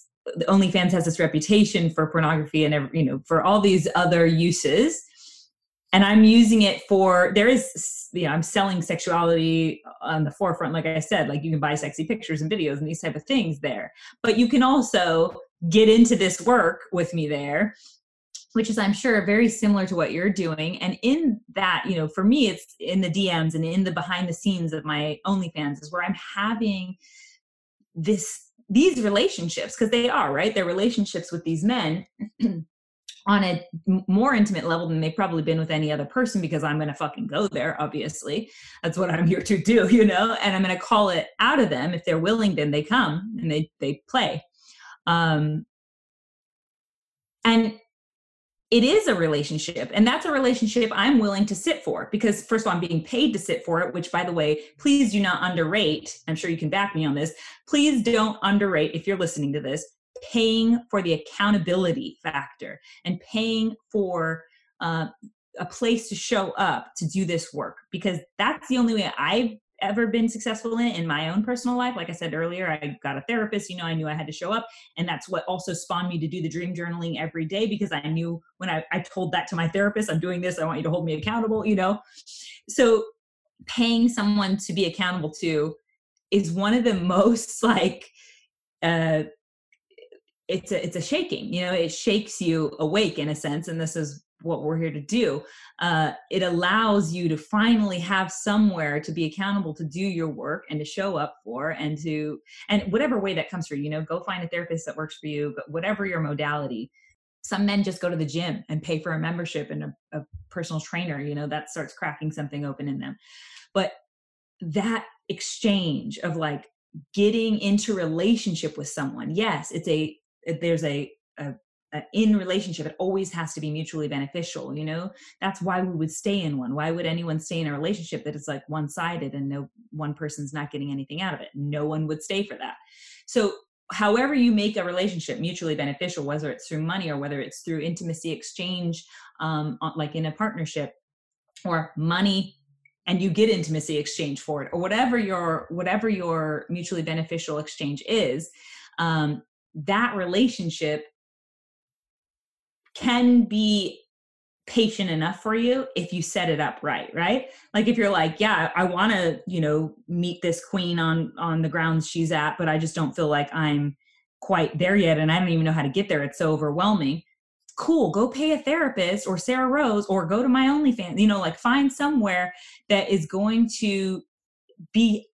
OnlyFans has this reputation for pornography and you know for all these other uses, and I'm using it for there is you know I'm selling sexuality on the forefront. Like I said, like you can buy sexy pictures and videos and these type of things there, but you can also get into this work with me there which is i'm sure very similar to what you're doing and in that you know for me it's in the dms and in the behind the scenes of my onlyfans is where i'm having this these relationships because they are right they're relationships with these men <clears throat> on a more intimate level than they've probably been with any other person because I'm going to fucking go there, obviously. That's what I'm here to do, <laughs> you know, and I'm going to call it out of them. If they're willing, then they come and they, they play. Um, and it is a relationship and that's a relationship i'm willing to sit for because first of all i'm being paid to sit for it which by the way please do not underrate i'm sure you can back me on this please don't underrate if you're listening to this paying for the accountability factor and paying for uh, a place to show up to do this work because that's the only way i've ever been successful in in my own personal life like i said earlier i got a therapist you know i knew i had to show up and that's what also spawned me to do the dream journaling every day because i knew when i, I told that to my therapist i'm doing this i want you to hold me accountable you know? So paying someone to be accountable to is one of the <laughs> most like uh it's a it's a shaking you know? It shakes you awake in a sense and this is what we're here to do uh, it allows you to finally have somewhere to be accountable to do your work and to show up for and to and whatever way that comes for you you know go find a therapist that works for you but whatever your modality. Some men just go to the gym and pay for a membership and a, a personal trainer you know that starts cracking something open in them. But that exchange of like getting into relationship with someone yes it's a there's a, a in relationship it always has to be mutually beneficial you know? That's why we would stay in one. Why would anyone stay in a relationship that is like one-sided and no one person's not getting anything out of it? No one would stay for that. So however you make a relationship mutually beneficial whether it's through money or whether it's through intimacy exchange um, like in a partnership or money and you get intimacy exchange for it or whatever your whatever your mutually beneficial exchange is um, that relationship can be patient enough for you if you set it up right right? Like if you're like yeah i want to you know meet this queen on on the grounds she's at but i just don't feel like i'm quite there yet and i don't even know how to get there. It's so overwhelming. Cool go pay a therapist or Sarrah Rose or go to my onlyfans you know like find somewhere that is going to be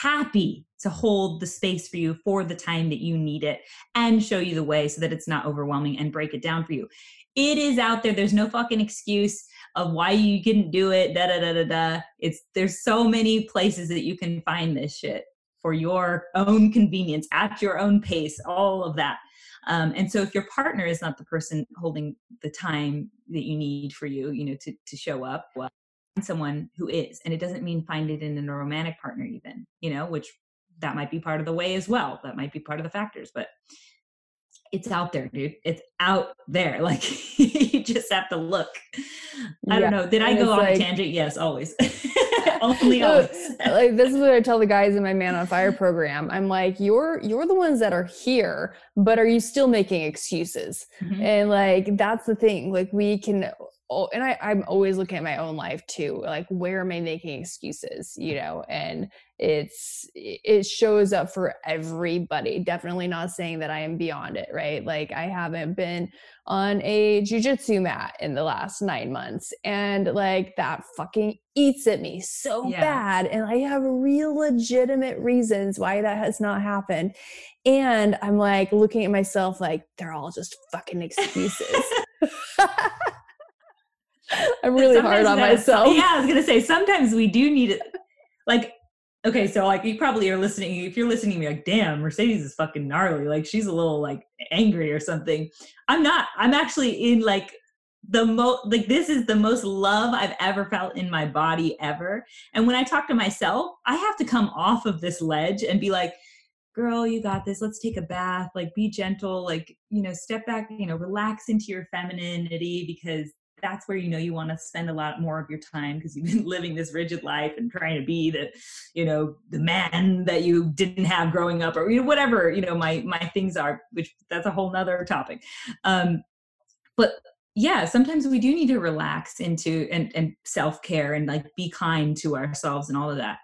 happy to hold the space for you for the time that you need it and show you the way so that it's not overwhelming and break it down for you. It is out there. There's no fucking excuse of why you couldn't do it. Da da da da da. It's there's so many places that you can find this shit for your own convenience at your own pace. All of that. Um, and so if your partner is not the person holding the time that you need for you, you know, to to show up, well, someone who is and it doesn't mean find it in a romantic partner even you know which that might be part of the way as well. That might be part of the factors, but it's out there, dude. It's out there. <laughs> Like you just have to look. I yeah. don't know. Did I go on like, a tangent? Yes, always. <laughs> <laughs> Only always. like this is what I tell the guys in my Man on Fire program. I'm like, you're you're the ones that are here, but are you still making excuses? Mm-hmm. And like that's the thing. Like we can oh, and I, I'm always looking at my own life too. Like, where am I making excuses? You know, and it's it shows up for everybody. Definitely not saying that I am beyond it, right? Like, I haven't been on a jujitsu mat in the last nine months, and like that fucking eats at me so yeah. bad. And I have real legitimate reasons why that has not happened. And I'm like looking at myself like they're all just fucking <laughs> excuses. <laughs> I'm really hard on myself. Yeah, I was gonna say sometimes we do need it. Like, okay, so like you probably are listening. If you're listening to me, like, damn, Mercedes is fucking gnarly. Like she's a little like angry or something. I'm not. I'm actually in like the most like this is the most love I've ever felt in my body ever. And when I talk to myself, I have to come off of this ledge and be like, girl, you got this. Let's take a bath. Like, be gentle. Like, you know, step back, you know, relax into your femininity because that's where you know you want to spend a lot more of your time because you've been <laughs> living this rigid life and trying to be the you know the man that you didn't have growing up or you know, whatever you know my my things are which that's a whole nother topic. Um but yeah sometimes we do need to relax into and, and self-care and like be kind to ourselves and all of that.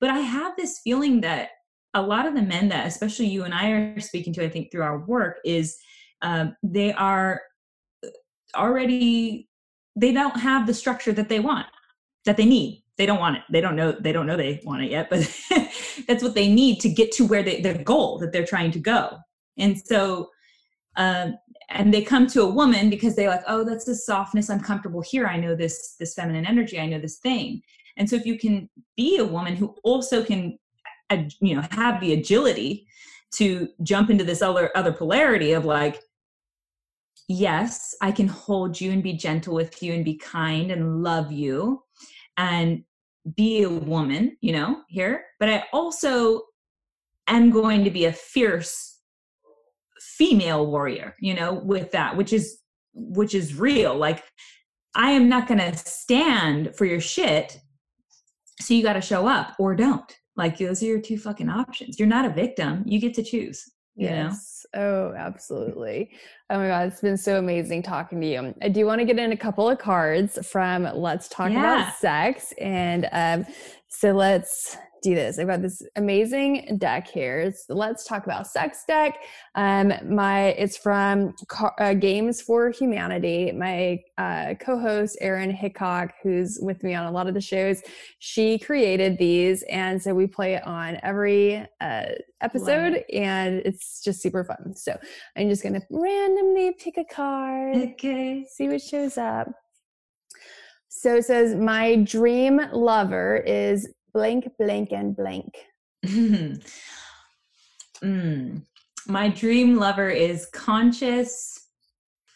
But i have this feeling that a lot of the men that especially you and i are speaking to i think through our work is um, they are already they don't have the structure that they want that they need. They don't want it. They don't know they don't know they want it yet but <laughs> that's what they need to get to where they their goal that they're trying to go. And so um, and they come to a woman because they're like oh that's the softness. I'm comfortable here. I know this this feminine energy. I know this thing. And so if you can be a woman who also can you know have the agility to jump into this other other polarity of like yes, I can hold you and be gentle with you and be kind and love you and be a woman, you know, here. But I also am going to be a fierce female warrior, you know, with that, which is which is real. Like I am not going to stand for your shit. So you got to show up or don't. Like those are your two fucking options. You're not a victim. You get to choose. You yes. know? Oh, absolutely. Oh my God, it's been so amazing talking to you. I do want to get in a couple of cards from Let's Talk yeah. About Sex. And um, so let's do this. I've got this amazing deck here. So let's talk about sex deck. Um, my it's from uh, Games for Humanity. My uh, co-host Erin Hickok, who's with me on a lot of the shows, she created these, and so we play it on every uh, episode, and it's just super fun. So I'm just gonna randomly pick a card. Okay. See what shows up. So it says, My dream lover is blank, blank, and blank. <laughs> mm. My dream lover is conscious,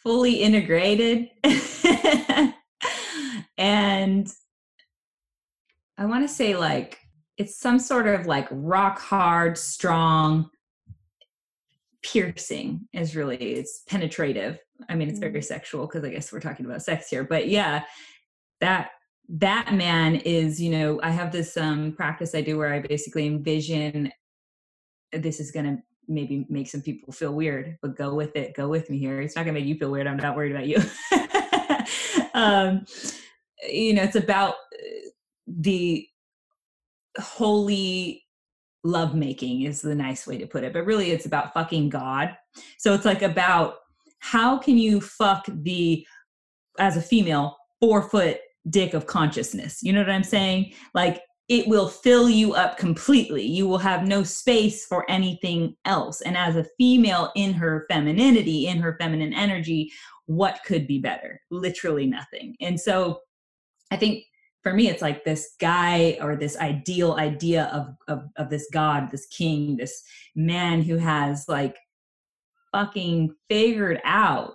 fully integrated. <laughs> and I want to say like it's some sort of like rock hard, strong, piercing is really it's penetrative. I mean, it's very mm. sexual because I guess we're talking about sex here, but yeah, that that man is, you know, I have this um practice I do where I basically envision this is going to maybe make some people feel weird, but go with it. Go with me here. It's not going to make you feel weird. I'm not worried about you. <laughs> um, you know, it's about uh, the holy love making is the nice way to put it, but really it's about fucking God. So it's like about how can you fuck the, as a female, four foot dick of consciousness? You know what I'm saying? Like it will fill you up completely. You will have no space for anything else. And as a female in her femininity, in her feminine energy, what could be better? Literally nothing. And so I think for me, it's like this guy or this ideal idea of, of, of this God, this king, this man who has like fucking figured out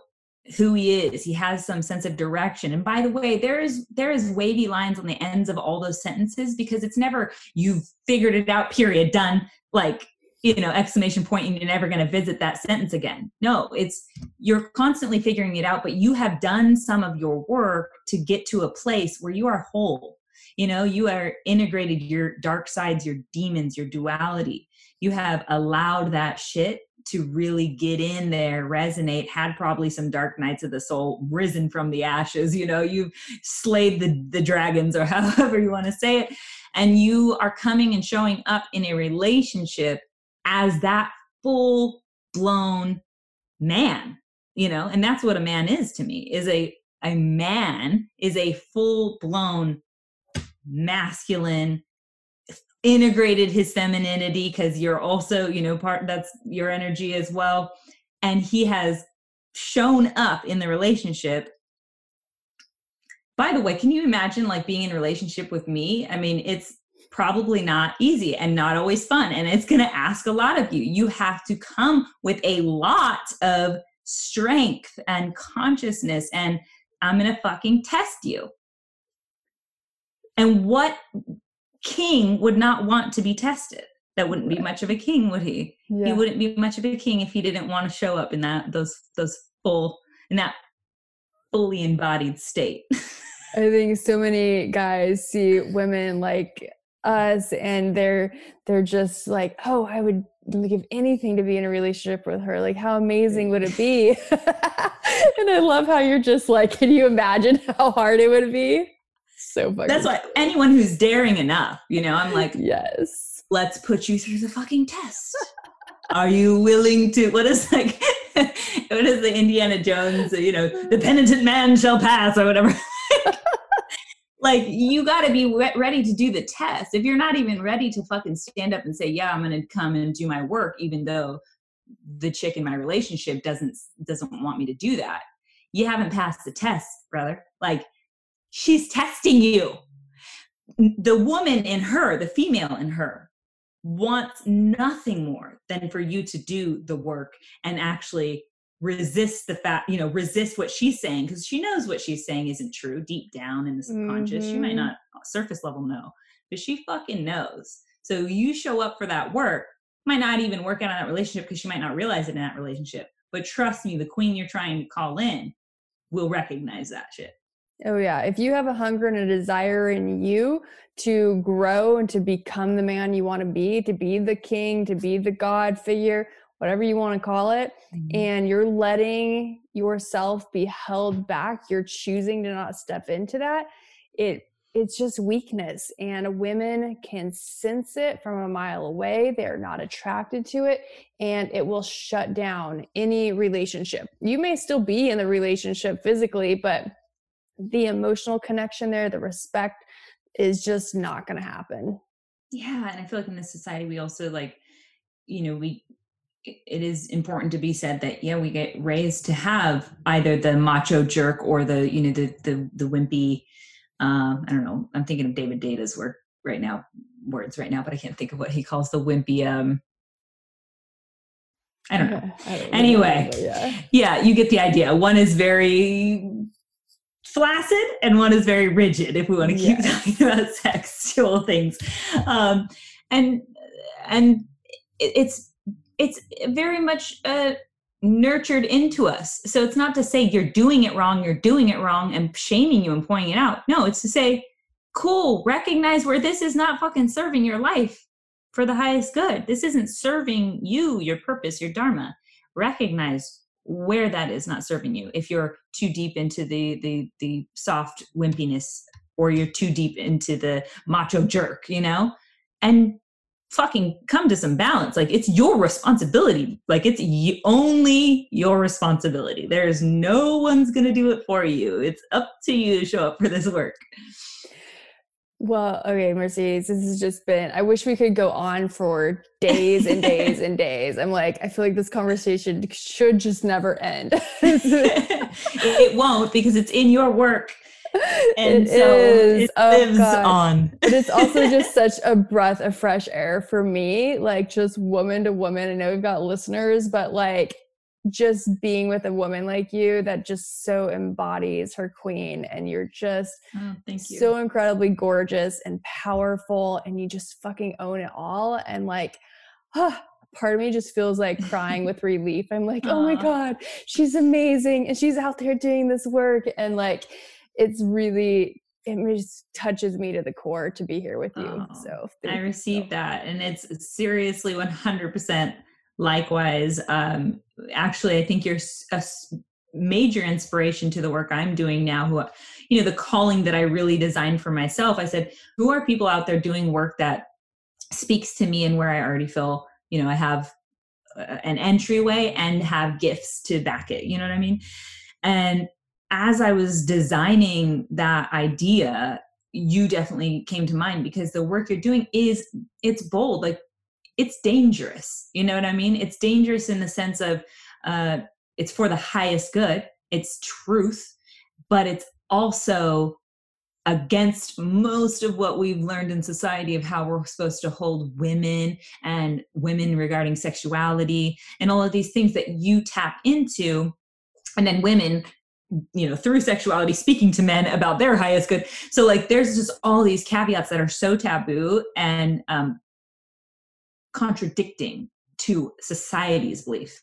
who he is. He has some sense of direction. And by the way there is there is wavy lines on the ends of all those sentences because it's never you've figured it out period done like you know exclamation point and you're never going to visit that sentence again. No it's you're constantly figuring it out but you have done some of your work to get to a place where you are whole. You know you are integrated your dark sides your demons your duality. You have allowed that shit to really get in there, resonate, had probably some dark nights of the soul, risen from the ashes, you know, you've slayed the, the dragons or <laughs> however you want to say it. And you are coming and showing up in a relationship as that full blown man, you know, and that's what a man is to me, is a a man is a full blown masculine integrated his femininity because you're also you know part that's your energy as well. And he has shown up in the relationship. By the way can you imagine like being in a relationship with me? I mean it's probably not easy and not always fun and it's going to ask a lot of you. You have to come with a lot of strength and consciousness and i'm going to fucking test you. And what king would not want to be tested. That wouldn't be much of a king, would he? Yeah. He wouldn't be much of a king if he didn't want to show up in that those those full in that fully embodied state. <laughs> I think so many guys see women like us and they're they're just like, "Oh, I would give anything to be in a relationship with her. Like how amazing would it be?" <laughs> and I love how you're just like, "Can you imagine how hard it would be?" So fucking That's why anyone who's daring enough, you know, I'm like, yes, let's put you through the fucking test. Are you willing to? What is like? <laughs> what is the Indiana Jones? You know, the penitent man shall pass, or whatever. <laughs> like you got to be re- ready to do the test. If you're not even ready to fucking stand up and say, "Yeah, I'm going to come and do my work," even though the chick in my relationship doesn't doesn't want me to do that, you haven't passed the test, brother. Like she's testing you. The woman in her, the female in her, wants nothing more than for you to do the work and actually resist the fact, you know, resist what she's saying because she knows what she's saying isn't true deep down in the subconscious. Mm-hmm. She might mm-hmm. not surface level know, but she fucking knows. So you show up for that work, might not even work out on that relationship because she might not realize it in that relationship. But trust me, the queen you're trying to call in will recognize that shit. Oh, yeah. If you have a hunger and a desire in you to grow and to become the man you want to be, to be the king, to be the God figure, whatever you want to call it, mm-hmm. and you're letting yourself be held back, you're choosing to not step into that, it it's just weakness and women can sense it from a mile away they're not attracted to it and it will shut down any relationship you may still be in the relationship physically but the emotional connection there, the respect is just not going to happen. Yeah. And I feel like in this society, we also like, you know, we, it is important to be said that yeah we get raised to have either the macho jerk or the you know the the the wimpy um i don't know i'm thinking of David Deida's work right now words right now but i can't think of what he calls the wimpy um I don't know. I don't Anyway. yeah. Yeah, you get the idea. One is very flaccid and one is very rigid if we want to keep Yes. talking about <laughs> sexual things. Um, and and it's it's very much uh, nurtured into us. So it's not to say you're doing it wrong, you're doing it wrong and shaming you and pointing it out. No, it's to say, cool, recognize where this is not fucking serving your life for the highest good. This isn't serving you, your purpose, your dharma. Recognize where that is not serving you. If you're too deep into the the the soft wimpiness or you're too deep into the macho jerk, you know? And fucking come to some balance. Like it's your responsibility. Like it's y- only your responsibility. There's no one's going to do it for you. It's up to you to show up for this work. Well, okay, Mercedes, this has just been, I wish we could go on for days and days and <laughs> days. I'm like, I feel like this conversation should just never end. <laughs> it won't because it's in your work. <laughs> And It so is. it Oh, lives on. but it's also just such a breath of fresh air for me, like just woman to woman. I know we've got listeners, but like just being with a woman like you that just so embodies her queen and you're just Oh, thank you. so incredibly gorgeous and powerful and you just fucking own it all and like ah, part of me just feels like crying with <laughs> relief i'm like oh my god she's amazing and she's out there doing this work and like it's really it just touches me to the core to be here with you Oh, so I you so received that, and it's seriously 100% likewise. Um, actually, I think you're a major inspiration to the work I'm doing now. Who, you know, the calling that I really designed for myself. I said, who are people out there doing work that speaks to me and where I already feel, you know, I have uh, an entryway and have gifts to back it. You know what I mean? And as I was designing that idea, you definitely came to mind because the work you're doing is it's bold like it's dangerous you know what i mean? It's dangerous in the sense of uh it's for the highest good it's truth but it's also against most of what we've learned in society of how we're supposed to hold women and women regarding sexuality and all of these things that you tap into. And then women you know through sexuality speaking to men about their highest good. So like there's just all these caveats that are so taboo and um contradicting to society's belief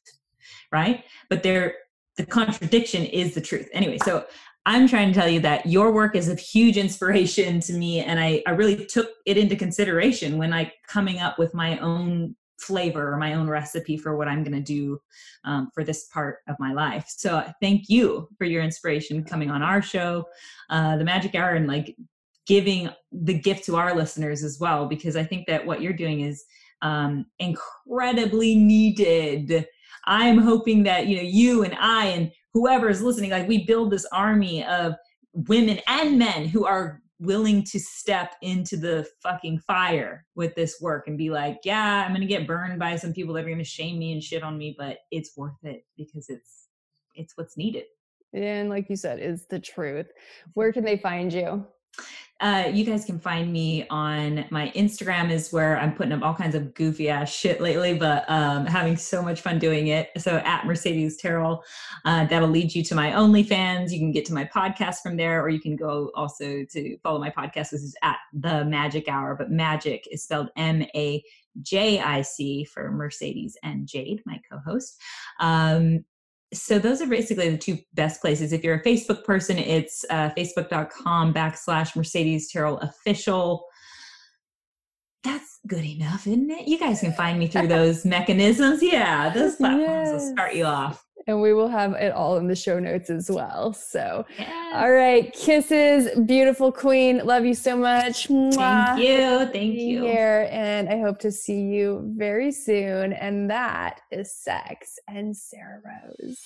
right? But they're the contradiction is the truth. Anyway so i'm trying to tell you that your work is a huge inspiration to me and i i really took it into consideration when i coming up with my own flavor or my own recipe for what i'm going to do um, for this part of my life. So thank you for your inspiration coming on our show uh, the MAJic Hour and like giving the gift to our listeners as well because i think that what you're doing is um, incredibly needed. I'm hoping that you know you and i and whoever is listening like we build this army of women and men who are willing to step into the fucking fire with this work and be like yeah i'm gonna get burned by some people that are gonna shame me and shit on me but it's worth it because it's it's what's needed. And like you said is the truth. Where can they find you uh, you guys can find me on my Instagram is where I'm putting up all kinds of goofy ass shit lately, but um, having so much fun doing it. So at Mercedes Terrell, uh, that'll lead you to my OnlyFans. You can get to my podcast from there, or you can go also to follow my podcast. This is at the MAJic Hour, but Magic is spelled M A J I C for Mercedes and Jade, my co-host. Um, so those are basically the two best places. If you're a Facebook person, it's uh, facebook.com backslash Mercedes Terrell official. That's good enough, isn't it? You guys can find me through <laughs> those mechanisms. Yeah, those platforms will start you off. And we will have it all in the show notes as well so Yes. all right kisses beautiful queen love you so much Mwah. Thank you. Thank you. here and i hope to see you very soon and that is sex and Sarrah Rose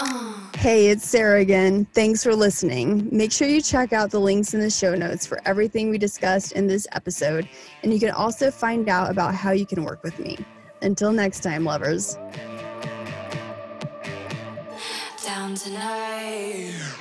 <sighs> Hey, it's Sarrah again. Thanks for listening. Make sure you check out the links in the show notes for everything we discussed in this episode, and you can also find out about how you can work with me. Until next time, lovers. down tonight.